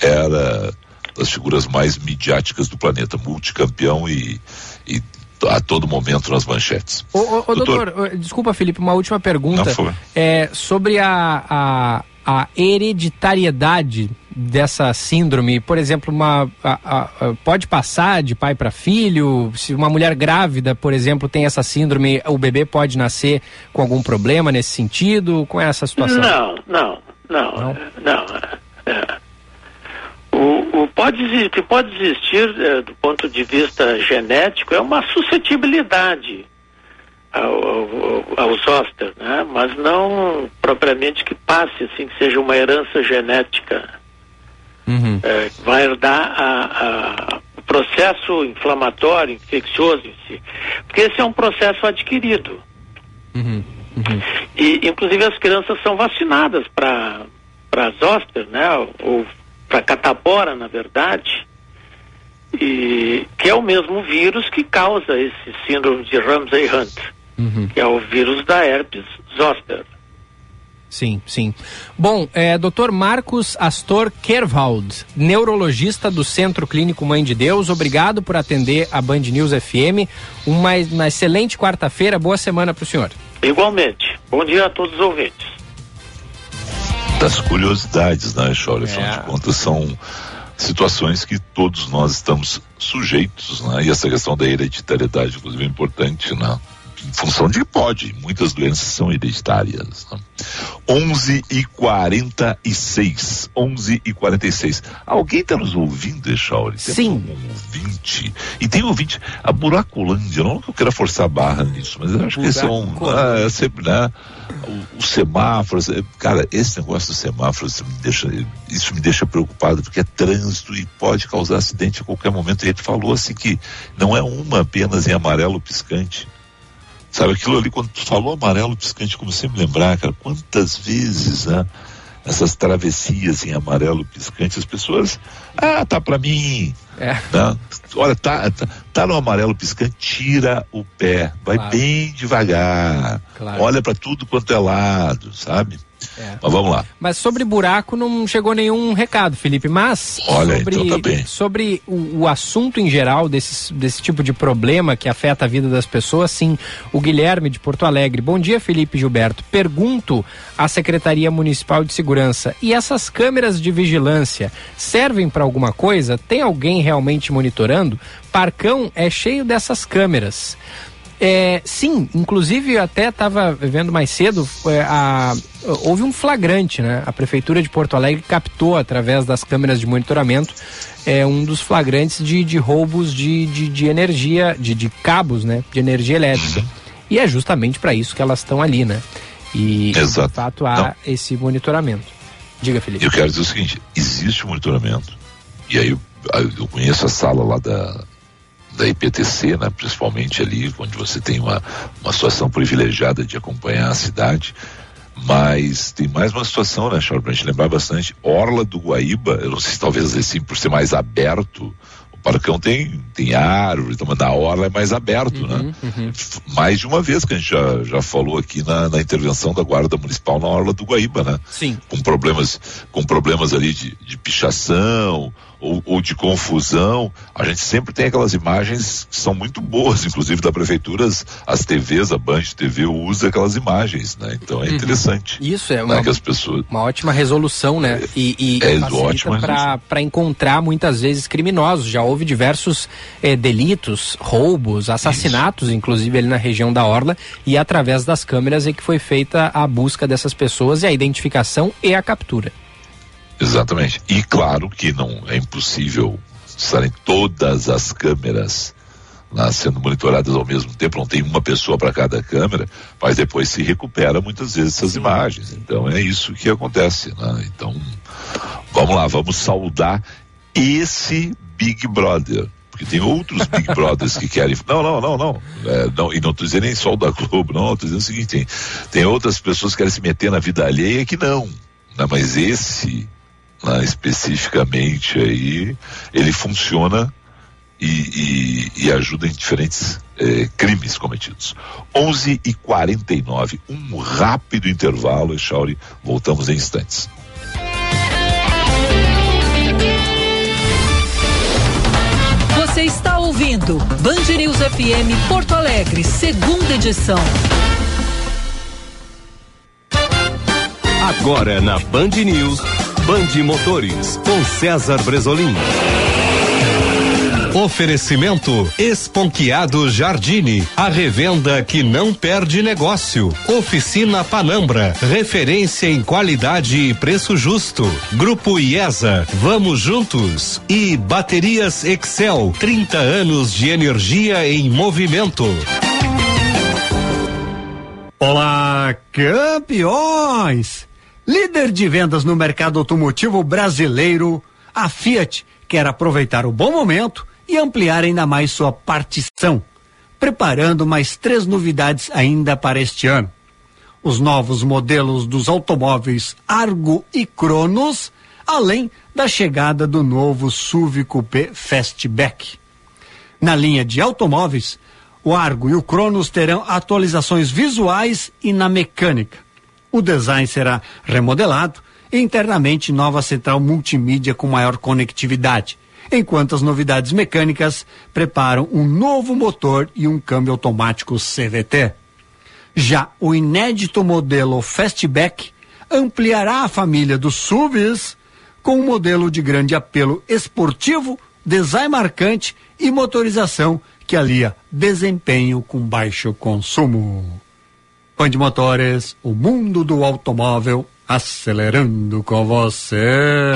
era das figuras mais midiáticas do planeta, multicampeão e, e a todo momento nas manchetes. Ô, ô, ô doutor, doutor, desculpa, Felipe, uma última pergunta. É, sobre a, a, a, hereditariedade dessa síndrome, por exemplo, uma, a, a, pode passar de pai para filho? Se uma mulher grávida, por exemplo, tem essa síndrome, o bebê pode nascer com algum problema nesse sentido? Com é essa situação? Não, não, não, não. não. Pode, que pode existir é, do ponto de vista genético é uma suscetibilidade ao, ao, ao zoster, né? mas não propriamente que passe assim, que seja uma herança genética. Uhum. É, vai herdar a, a, o processo inflamatório, infeccioso em si. Porque esse é um processo adquirido. Uhum. Uhum. E, inclusive, as crianças são vacinadas para zoster, né? Ou para catapora, na verdade, e que é o mesmo vírus que causa esse síndrome de Ramsay-Hunt, uhum. que é o vírus da herpes zoster. Sim, sim. Bom, é, Dr. Marcos Astor Kerwald, neurologista do Centro Clínico Mãe de Deus, obrigado por atender a Band News FM. Uma, uma excelente quarta-feira, boa semana para o senhor. Igualmente. Bom dia a todos os ouvintes das curiosidades, né, Chore? Afinal é. de contas, são situações que todos nós estamos sujeitos, né? E essa questão da hereditariedade, inclusive, é importante, né? Em função de que pode, muitas doenças são hereditárias. Né? 11 e 46. 11 e 46. Alguém está nos ouvindo, Echauri? Sim. Um ouvinte. E tem ouvinte, a Buracolândia, não que eu queira forçar a barra nisso, mas eu acho que esse é um. Ah, é sempre, né? o, o semáforo, cara, esse negócio do semáforo isso me, deixa, isso me deixa preocupado, porque é trânsito e pode causar acidente a qualquer momento. A gente falou assim que não é uma apenas em amarelo piscante. Sabe aquilo ali, quando tu falou amarelo piscante, como sempre lembrar, cara, quantas vezes, né? essas travessias em amarelo piscante, as pessoas, ah, tá para mim. É. Né? Olha, tá, tá, tá, no amarelo piscante, tira o pé, vai claro. bem devagar. Claro. Olha para tudo quanto é lado, sabe? É. Mas vamos lá. Mas sobre buraco não chegou nenhum recado, Felipe. Mas Olha, sobre, então tá sobre o, o, assunto em geral desse, desse tipo de problema que afeta a vida das pessoas, sim. O Guilherme de Porto Alegre. Bom dia, Felipe Gilberto. Pergunto à Secretaria Municipal de Segurança: e essas câmeras de vigilância servem para alguma coisa? Tem alguém realmente monitorando? Parcão é cheio dessas câmeras. É, sim, inclusive eu até estava vendo mais cedo, é, a, houve um flagrante, né? A Prefeitura de Porto Alegre captou através das câmeras de monitoramento é, um dos flagrantes de, de roubos de, de, de energia, de, de cabos, né? De energia elétrica. E é justamente para isso que elas estão ali, né? E Exato. de fato há Não. esse monitoramento. Diga, Felipe. Eu quero dizer o seguinte: existe monitoramento, e aí eu, eu conheço a sala lá da, da IPTC, né, principalmente ali, onde você tem uma, uma situação privilegiada de acompanhar a cidade. Mas tem mais uma situação, né, Charles, pra gente lembrar bastante. Orla do Guaíba, eu não sei se talvez assim, por ser mais aberto, o Parcão tem, tem árvore, então, mas na orla é mais aberto, né? uhum, né? Uhum. Mais de uma vez que a gente já, já falou aqui na, na intervenção da Guarda Municipal na Orla do Guaíba, né? Sim. Com problemas, com problemas ali de, de pichação, ou, ou, de confusão, a gente sempre tem aquelas imagens que são muito boas, inclusive da prefeitura, as, as TVs, a Band TV usa aquelas imagens, né? Então é uhum. interessante. Isso é né? uma, que as pessoas... uma ótima resolução, né? E, e é, facilita para encontrar muitas vezes criminosos. Já houve diversos é, delitos, roubos, assassinatos, Isso. inclusive ali na região da Orla, e através das câmeras é que foi feita a busca dessas pessoas e a identificação e a captura. Exatamente. E claro que não é impossível estarem todas as câmeras lá sendo monitoradas ao mesmo tempo, não tem uma pessoa para cada câmera, mas depois se recupera muitas vezes essas imagens. Então é isso que acontece. Né? Então, vamos lá, vamos saudar esse Big Brother. Porque tem outros Big Brothers que querem. Não, não, não, não. É, não e não estou dizendo nem só o da Globo, não. Estou dizendo o seguinte: tem, tem outras pessoas que querem se meter na vida alheia que não. Né? Mas esse né, especificamente aí, ele funciona e, e, e ajuda em diferentes eh, crimes cometidos. 11 e 49 um rápido intervalo, Echauri, voltamos em instantes. Você está ouvindo Band News FM Porto Alegre, segunda edição. Agora na Band News. Band Motores, com César Bresolim. Oferecimento Esponquiado Jardine, a revenda que não perde negócio. Oficina Panambra, referência em qualidade e preço justo. Grupo IESA, vamos juntos. E Baterias Excel, 30 anos de energia em movimento. Olá, campeões! Líder de vendas no mercado automotivo brasileiro, a Fiat quer aproveitar o bom momento e ampliar ainda mais sua partição, preparando mais três novidades ainda para este ano. Os novos modelos dos automóveis Argo e Cronos, além da chegada do novo SUV Coupé Fastback. Na linha de automóveis, o Argo e o Cronos terão atualizações visuais e na mecânica o design será remodelado e internamente nova central multimídia com maior conectividade, enquanto as novidades mecânicas preparam um novo motor e um câmbio automático CVT. Já o inédito modelo Fastback ampliará a família dos SUVs com um modelo de grande apelo esportivo, design marcante e motorização que alia desempenho com baixo consumo. Band Motores, o mundo do automóvel acelerando com você.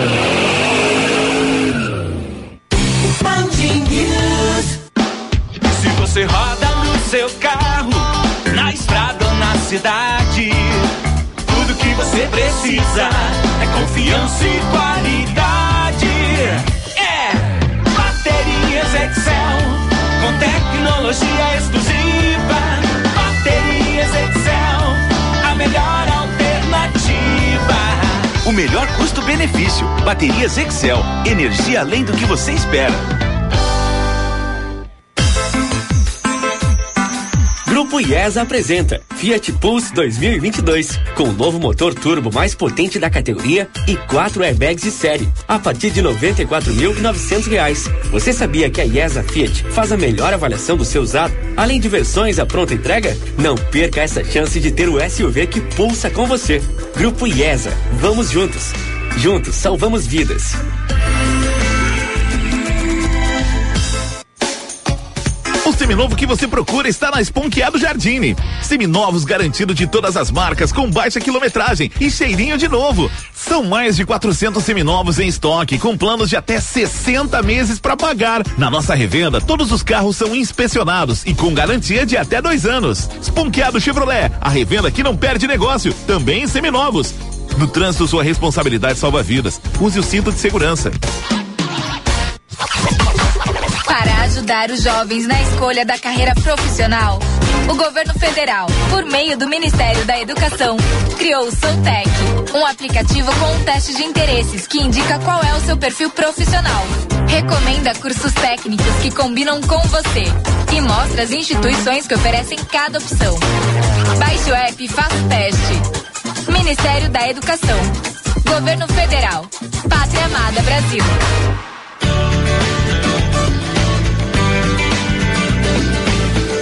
Se você roda no seu carro, na estrada ou na cidade, tudo que você precisa é confiança e qualidade. É Baterias Excel, com tecnologia exclusiva. O melhor custo-benefício. Baterias Excel. Energia além do que você espera. Grupo IESA apresenta Fiat Pulse 2022, com o novo motor turbo mais potente da categoria e quatro airbags de série, a partir de R$ 94.900. Você sabia que a IESA Fiat faz a melhor avaliação do seu usado, além de versões à pronta entrega? Não perca essa chance de ter o SUV que pulsa com você. Grupo IESA, vamos juntos. Juntos salvamos vidas. Seminovo que você procura está na Esponqueado Jardine. Seminovos garantido de todas as marcas com baixa quilometragem e cheirinho de novo. São mais de 400 seminovos em estoque com planos de até 60 meses para pagar. Na nossa revenda, todos os carros são inspecionados e com garantia de até dois anos. Esponqueado Chevrolet, a revenda que não perde negócio, também em seminovos. No trânsito, sua responsabilidade salva vidas. Use o cinto de segurança. Para ajudar os jovens na escolha da carreira profissional, o governo federal, por meio do Ministério da Educação, criou o Soutec, um aplicativo com um teste de interesses que indica qual é o seu perfil profissional. Recomenda cursos técnicos que combinam com você e mostra as instituições que oferecem cada opção. Baixe o app e faça o teste. Ministério da Educação. Governo Federal. Pátria Amada Brasil.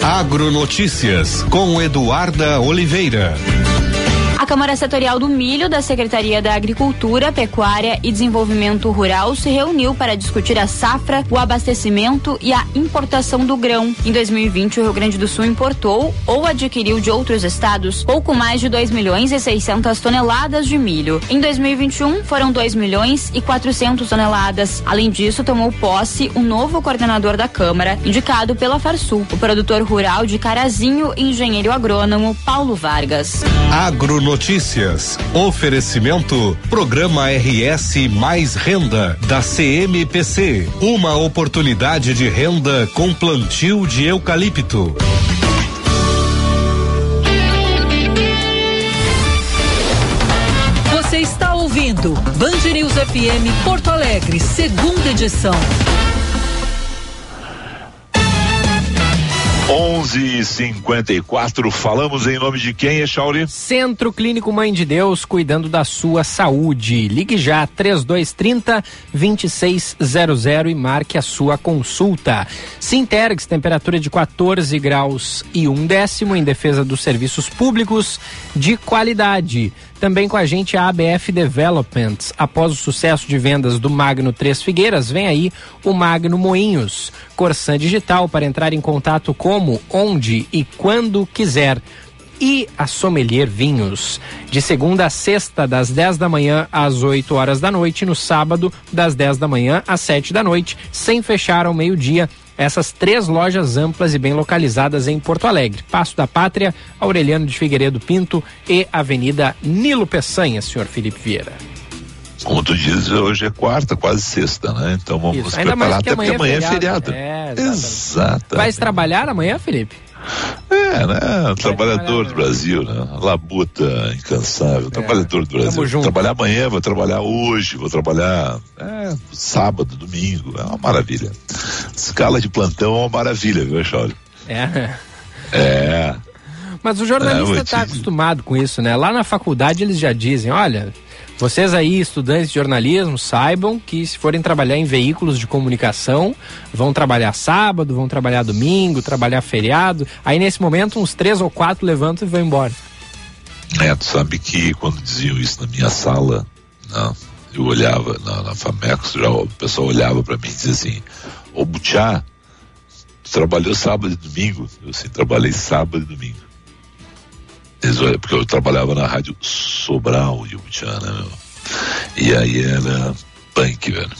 Agronotícias com Eduarda Oliveira. A Câmara Setorial do Milho da Secretaria da Agricultura, Pecuária e Desenvolvimento Rural se reuniu para discutir a safra, o abastecimento e a importação do grão. Em 2020, o Rio Grande do Sul importou ou adquiriu de outros estados pouco mais de 2 milhões e 600 toneladas de milho. Em 2021, foram 2 milhões e 400 toneladas. Além disso, tomou posse o um novo coordenador da Câmara, indicado pela Farsul, o produtor rural de Carazinho engenheiro agrônomo Paulo Vargas. Agronotícias Notícias. Oferecimento. Programa RS Mais Renda da CMPC. Uma oportunidade de renda com plantio de eucalipto. Você está ouvindo Band News FM Porto Alegre, segunda edição. 11:54 falamos em nome de quem, Echauri? Centro Clínico Mãe de Deus, cuidando da sua saúde. Ligue já 3230 2600 e marque a sua consulta. Sintergs, temperatura de 14 graus e um décimo em defesa dos serviços públicos de qualidade. Também com a gente a ABF Developments. Após o sucesso de vendas do Magno Três Figueiras, vem aí o Magno Moinhos. Corsan Digital para entrar em contato como, onde e quando quiser e a Sommelier Vinhos. De segunda a sexta, das 10 da manhã às 8 horas da noite, no sábado, das 10 da manhã às 7 da noite, sem fechar ao meio-dia. Essas três lojas amplas e bem localizadas em Porto Alegre. Passo da Pátria, Aureliano de Figueiredo Pinto e Avenida Nilo Peçanha, senhor Felipe Vieira. Como tu dizes, hoje é quarta, quase sexta, né? Então vamos Isso. nos Ainda preparar, até porque amanhã amanhã é feriado. É, Exato. Vai trabalhar amanhã, Felipe? É, né? Trabalhador do Brasil, né? Labuta incansável, trabalhador do Brasil. junto. Trabalhar amanhã, vou trabalhar hoje, vou trabalhar é, sábado, domingo, é uma maravilha. Escala de plantão é uma maravilha, viu, Chauri? É. É. Mas o É, jornalista vou está te- acostumado com isso, né? Lá na faculdade eles já dizem, olha, vocês aí, estudantes de jornalismo, saibam que se forem trabalhar em veículos de comunicação, vão trabalhar sábado, vão trabalhar domingo, trabalhar feriado. Aí nesse momento uns três ou quatro levantam e vão embora. É, tu sabe que quando diziam isso na minha sala, né, eu olhava na, na Famex, já, o pessoal olhava para mim e dizia assim, ô Butiá, tu trabalhou sábado e domingo? Eu assim, trabalhei sábado e domingo. Olham, porque eu trabalhava na rádio Sobral de Butiá, né, meu? E aí era punk, velho.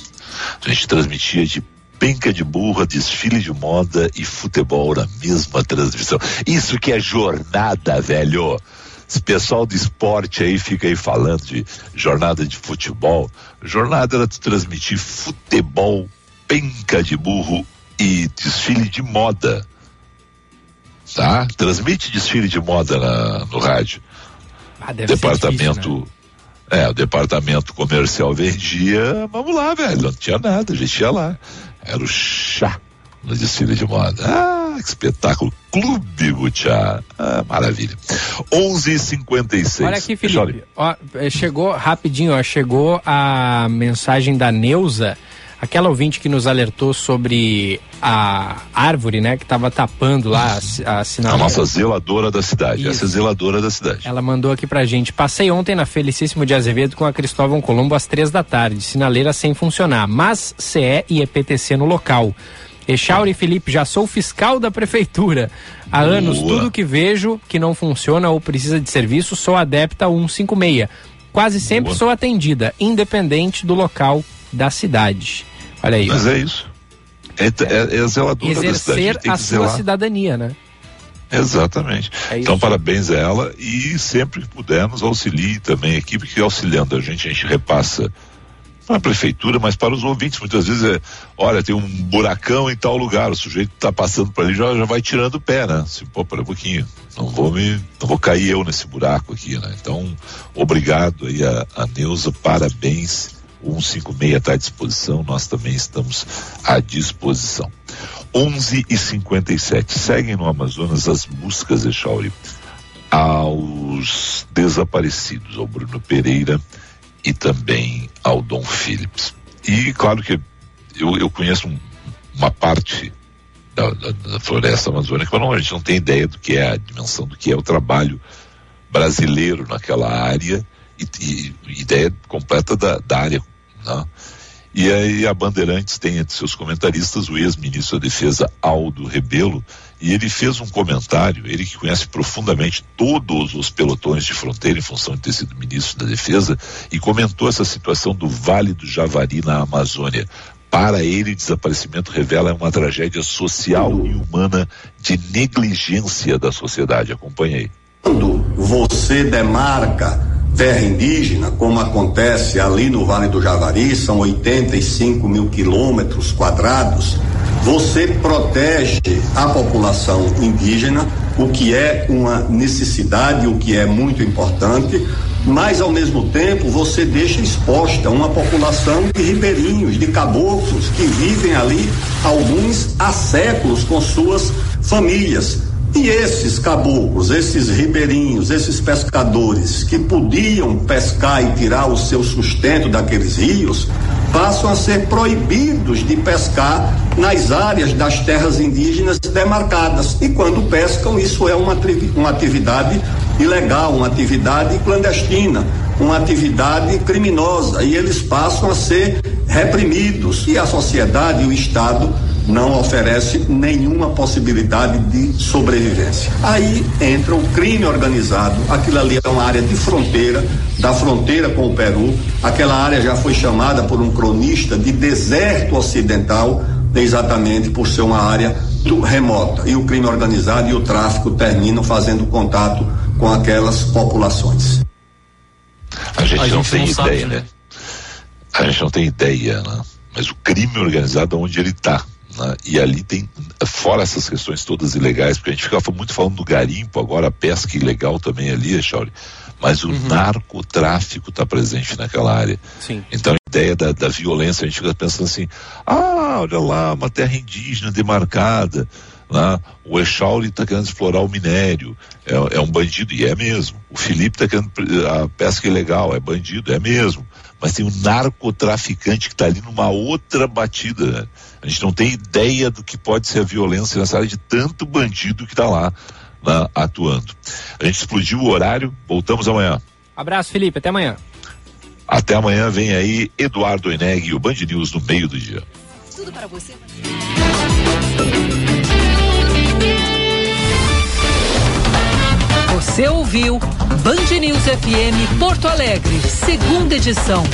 A gente transmitia de penca de burra, desfile de moda e futebol na mesma transmissão. Isso que é jornada, velho. Esse pessoal do esporte aí fica aí falando de jornada de futebol. Jornada era transmitir futebol, penca de burro e desfile de moda. Tá? Transmite desfile de moda na- no rádio. Ah, deve ser departamento. difícil, É, o departamento comercial vendia, vamos lá, velho, não tinha nada, a gente ia lá. Era o chá no desfile de moda. Ah, que espetáculo. Clube Butiá. Ah, maravilha. 11:56. Olha aqui, Felipe. Ó, eh, chegou rapidinho, ó, chegou a mensagem da Neuza, aquela ouvinte que nos alertou sobre a árvore, né, que estava tapando lá a, a sinal. A nossa zeladora da cidade. Essa é a zeladora da cidade. Ela mandou aqui pra gente. Passei ontem na Felicíssimo de Azevedo com a Cristóvão Colombo às três da tarde. Sinaleira sem funcionar, mas CE e EPTC no local. Echauri Felipe, já sou fiscal da prefeitura. Há Boa. anos, tudo que vejo que não funciona ou precisa de serviço, sou adepta a 156. Quase sempre Boa. sou atendida, independente do local da cidade. Olha aí. Mas é isso. É, é, é a zeladora da cidade. Exercer a que sua cidadania, né? Exatamente. É então, parabéns a ela e sempre que puder, nos auxilie também, a equipe que auxiliando a gente, a gente repassa para a prefeitura, mas para os ouvintes, muitas vezes é, olha, tem um buracão em tal lugar, o sujeito está passando por ali, já, já vai tirando o pé, né? Assim, pô, para um pouquinho, não vou me, não vou cair eu nesse buraco aqui, né? Então, obrigado aí a, a Neuza, parabéns, o 156 está à disposição, nós também estamos à disposição. 11 e 57 seguem no Amazonas as buscas, Echauri, aos desaparecidos, ao Bruno Pereira e também ao Dom Phillips. E claro que eu, eu conheço um- uma parte da, da- da floresta amazônica, mas não, a gente não tem ideia do que é a dimensão do que é o trabalho brasileiro naquela área e, e ideia completa da, da área. Né? E aí a Bandeirantes tem entre seus comentaristas o ex-ministro da Defesa Aldo Rebelo, e ele fez um comentário, ele que conhece profundamente todos os pelotões de fronteira em função de ter sido ministro da Defesa, e comentou essa situação do Vale do Javari na Amazônia. Para ele, desaparecimento revela uma tragédia social e humana de negligência da sociedade. Acompanhe aí. Quando você demarca terra indígena, como acontece ali no Vale do Javari, são 85 mil quilômetros quadrados, você protege a população indígena, o que é uma necessidade, o que é muito importante, mas ao mesmo tempo você deixa exposta uma população de ribeirinhos, de caboclos que vivem ali alguns há séculos com suas famílias. E esses caboclos, esses ribeirinhos, esses pescadores que podiam pescar e tirar o seu sustento daqueles rios, passam a ser proibidos de pescar nas áreas das terras indígenas demarcadas. E quando pescam, isso é uma, uma atividade ilegal, uma atividade clandestina, uma atividade criminosa. E eles passam a ser reprimidos. E a sociedade e o Estado não oferece nenhuma possibilidade de sobrevivência. Aí entra o crime organizado, aquilo ali é uma área de fronteira, da fronteira com o Peru, aquela área já foi chamada por um cronista de deserto ocidental, exatamente por ser uma área remota. E o crime organizado e o tráfico terminam fazendo contato com aquelas populações. A gente A não gente tem não sabe, ideia, né? A gente não tem ideia, né? Mas o crime organizado é onde ele está. Né? E ali tem, fora essas questões todas ilegais, porque a gente fica muito falando do garimpo, agora a pesca ilegal também ali, Chauri, mas o narcotráfico está presente naquela área. Sim. Então a ideia da, da violência, a gente fica pensando assim, ah, olha lá, uma terra indígena demarcada, né? o Echauri está querendo explorar o minério, é, é um bandido, e é mesmo. O Felipe está querendo a pesca ilegal, é bandido, é mesmo. Mas tem um narcotraficante que está ali numa outra batida. né? A gente não tem ideia do que pode ser a violência nessa área de tanto bandido que está lá, atuando. A gente explodiu o horário, voltamos amanhã. Abraço, Felipe. Até amanhã. Até amanhã vem aí Eduardo Eneg e o Band News no meio do dia. Tudo para você. Você ouviu Band News FM Porto Alegre, segunda edição.